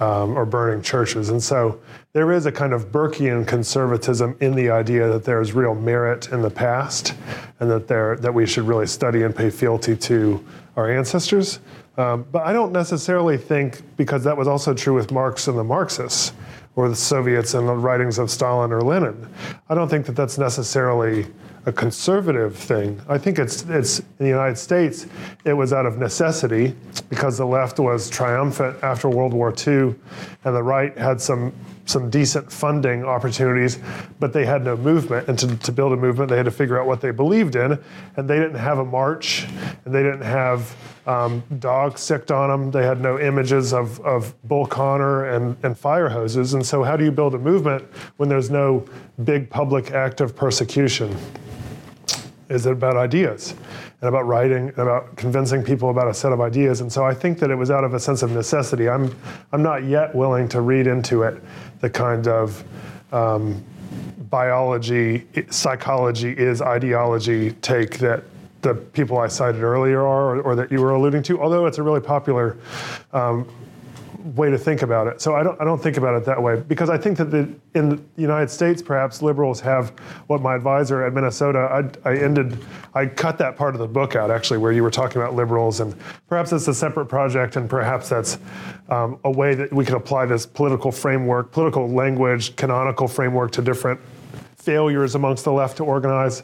um, or burning churches. And so there is a kind of Burkean conservatism in the idea that there is real merit in the past and that, there, that we should really study and pay fealty to our ancestors. Um, but I don't necessarily think, because that was also true with Marx and the Marxists, or the Soviets and the writings of Stalin or Lenin, I don't think that that's necessarily a conservative thing. I think it's it's in the United States, it was out of necessity because the left was triumphant after World War II, and the right had some some decent funding opportunities, but they had no movement. And to, to build a movement, they had to figure out what they believed in. And they didn't have a march, and they didn't have um, dogs sicked on them. They had no images of, of Bull Connor and, and fire hoses. And so, how do you build a movement when there's no big public act of persecution? Is it about ideas? and about writing and about convincing people about a set of ideas. And so I think that it was out of a sense of necessity. I'm, I'm not yet willing to read into it the kind of um, biology, psychology is ideology take that the people I cited earlier are, or, or that you were alluding to, although it's a really popular um, way to think about it. So I don't, I don't think about it that way because I think that the, in the United States, perhaps liberals have what my advisor at Minnesota, I, I ended, I cut that part of the book out actually where you were talking about liberals and perhaps it's a separate project and perhaps that's um, a way that we can apply this political framework, political language, canonical framework to different failures amongst the left to organize.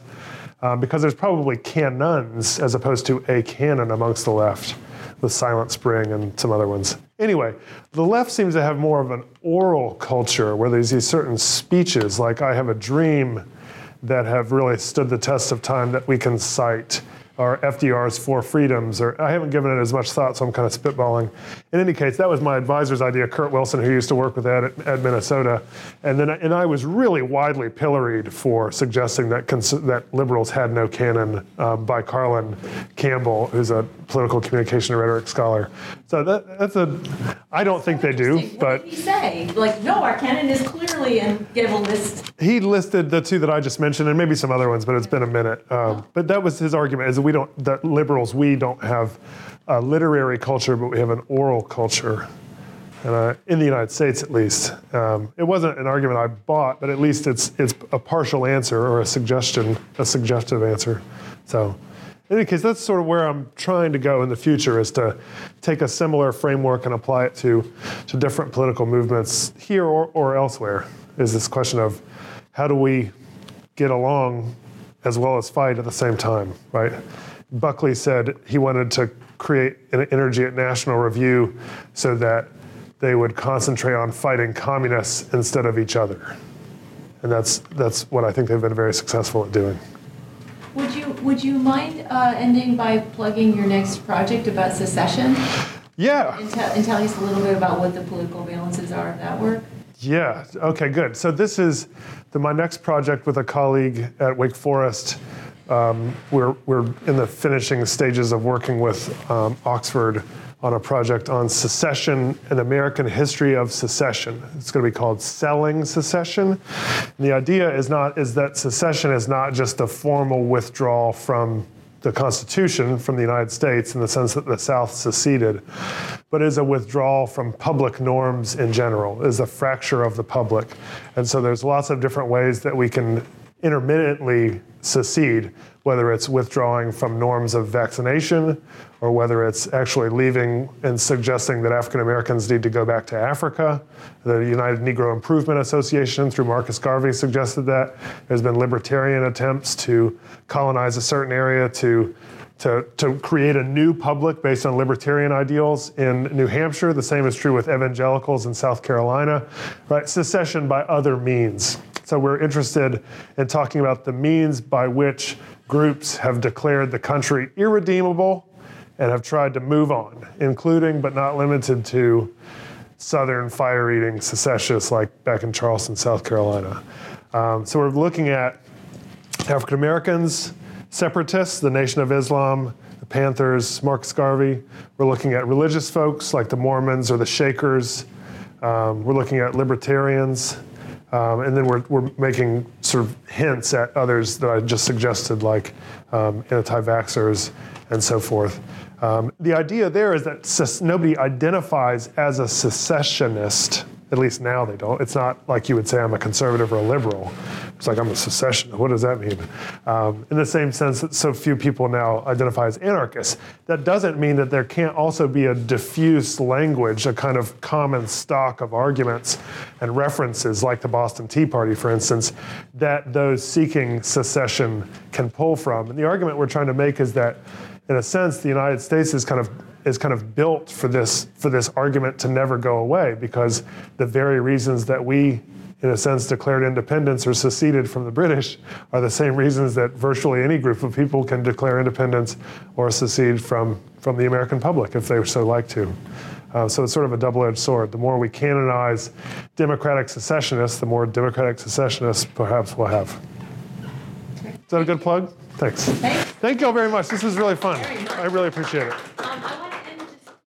Um, because there's probably canons as opposed to a canon amongst the left the Silent Spring and some other ones. Anyway, the left seems to have more of an oral culture where there's these certain speeches, like I have a dream, that have really stood the test of time that we can cite or FDR's Four Freedoms, or I haven't given it as much thought, so I'm kind of spitballing. In any case, that was my advisor's idea, Kirt Wilson, who used to work with Ed at, at Minnesota, and then and I was really widely pilloried for suggesting that cons- that liberals had no canon um, by Karlyn Campbell, who's a political communication and rhetoric scholar. So that, that's a, I don't think they do, What but did he say? Like, no, our canon is clearly, and give a list. he listed the two that I just mentioned, and maybe some other ones, but it's been a minute. Um, but that was his argument: is we don't, that liberals, we don't have a literary culture, but we have an oral culture, and uh, in the United States at least. Um, it wasn't an argument I bought, but at least it's it's a partial answer or a suggestion, a suggestive answer. So. In any case, that's sort of where I'm trying to go in the future is to take a similar framework and apply it to, to different political movements here or, or elsewhere. Is this question of how do we get along as well as fight at the same time, right? Buckley said he wanted to create an energy at National Review so that they would concentrate on fighting communists instead of each other. And that's, that's what I think they've been very successful at doing. Would you, would you mind uh, ending by plugging your next project about secession? Yeah. And tell, and telling us a little bit about what the political balances are of that work? Yeah. Okay. Good. So this is the, my next project with a colleague at Wake Forest. Um, we're we're in the finishing stages of working with um, Oxford on a project on secession, an American history of secession. It's going to be called Selling Secession. And the idea is not is that secession is not just a formal withdrawal from the Constitution from the United States in the sense that the South seceded, but is a withdrawal from public norms in general, is a fracture of the public. And so there's lots of different ways that we can intermittently secede, whether it's withdrawing from norms of vaccination or whether it's actually leaving and suggesting that African Americans need to go back to Africa. The United Negro Improvement Association, through Marcus Garvey, suggested that. There's been libertarian attempts to colonize a certain area to to, to create a new public based on libertarian ideals in New Hampshire. The same is true with evangelicals in South Carolina, right? Secession by other means. So we're interested in talking about the means by which groups have declared the country irredeemable and have tried to move on, including but not limited to Southern fire eating secessionists like back in Charleston, South Carolina. Um, so we're looking at African Americans, separatists, the Nation of Islam, the Panthers, Marcus Garvey. We're looking at religious folks like the Mormons or the Shakers. Um, we're looking at libertarians. Um, and then we're, we're making sort of hints at others that I just suggested, like um, anti vaxxers and so forth. Um, the idea there is that nobody identifies as a secessionist, at least now they don't. It's not like you would say, I'm a conservative or a liberal. It's like, I'm a secessionist. What does that mean? Um, in the same sense that so few people now identify as anarchists. That doesn't mean that there can't also be a diffuse language, a kind of common stock of arguments and references, like the Boston Tea Party, for instance, that those seeking secession can pull from. And the argument we're trying to make is that in a sense, the United States is kind of is kind of built for this for this argument to never go away because the very reasons that we in a sense declared independence or seceded from the British are the same reasons that virtually any group of people can declare independence or secede from from the American public if they so like to. Uh, so it's sort of a double-edged sword. The more we canonize democratic secessionists, the more democratic secessionists perhaps we'll have. Is that a good plug? Thanks. Thanks. Thank you all very much. This was really fun. I really appreciate it.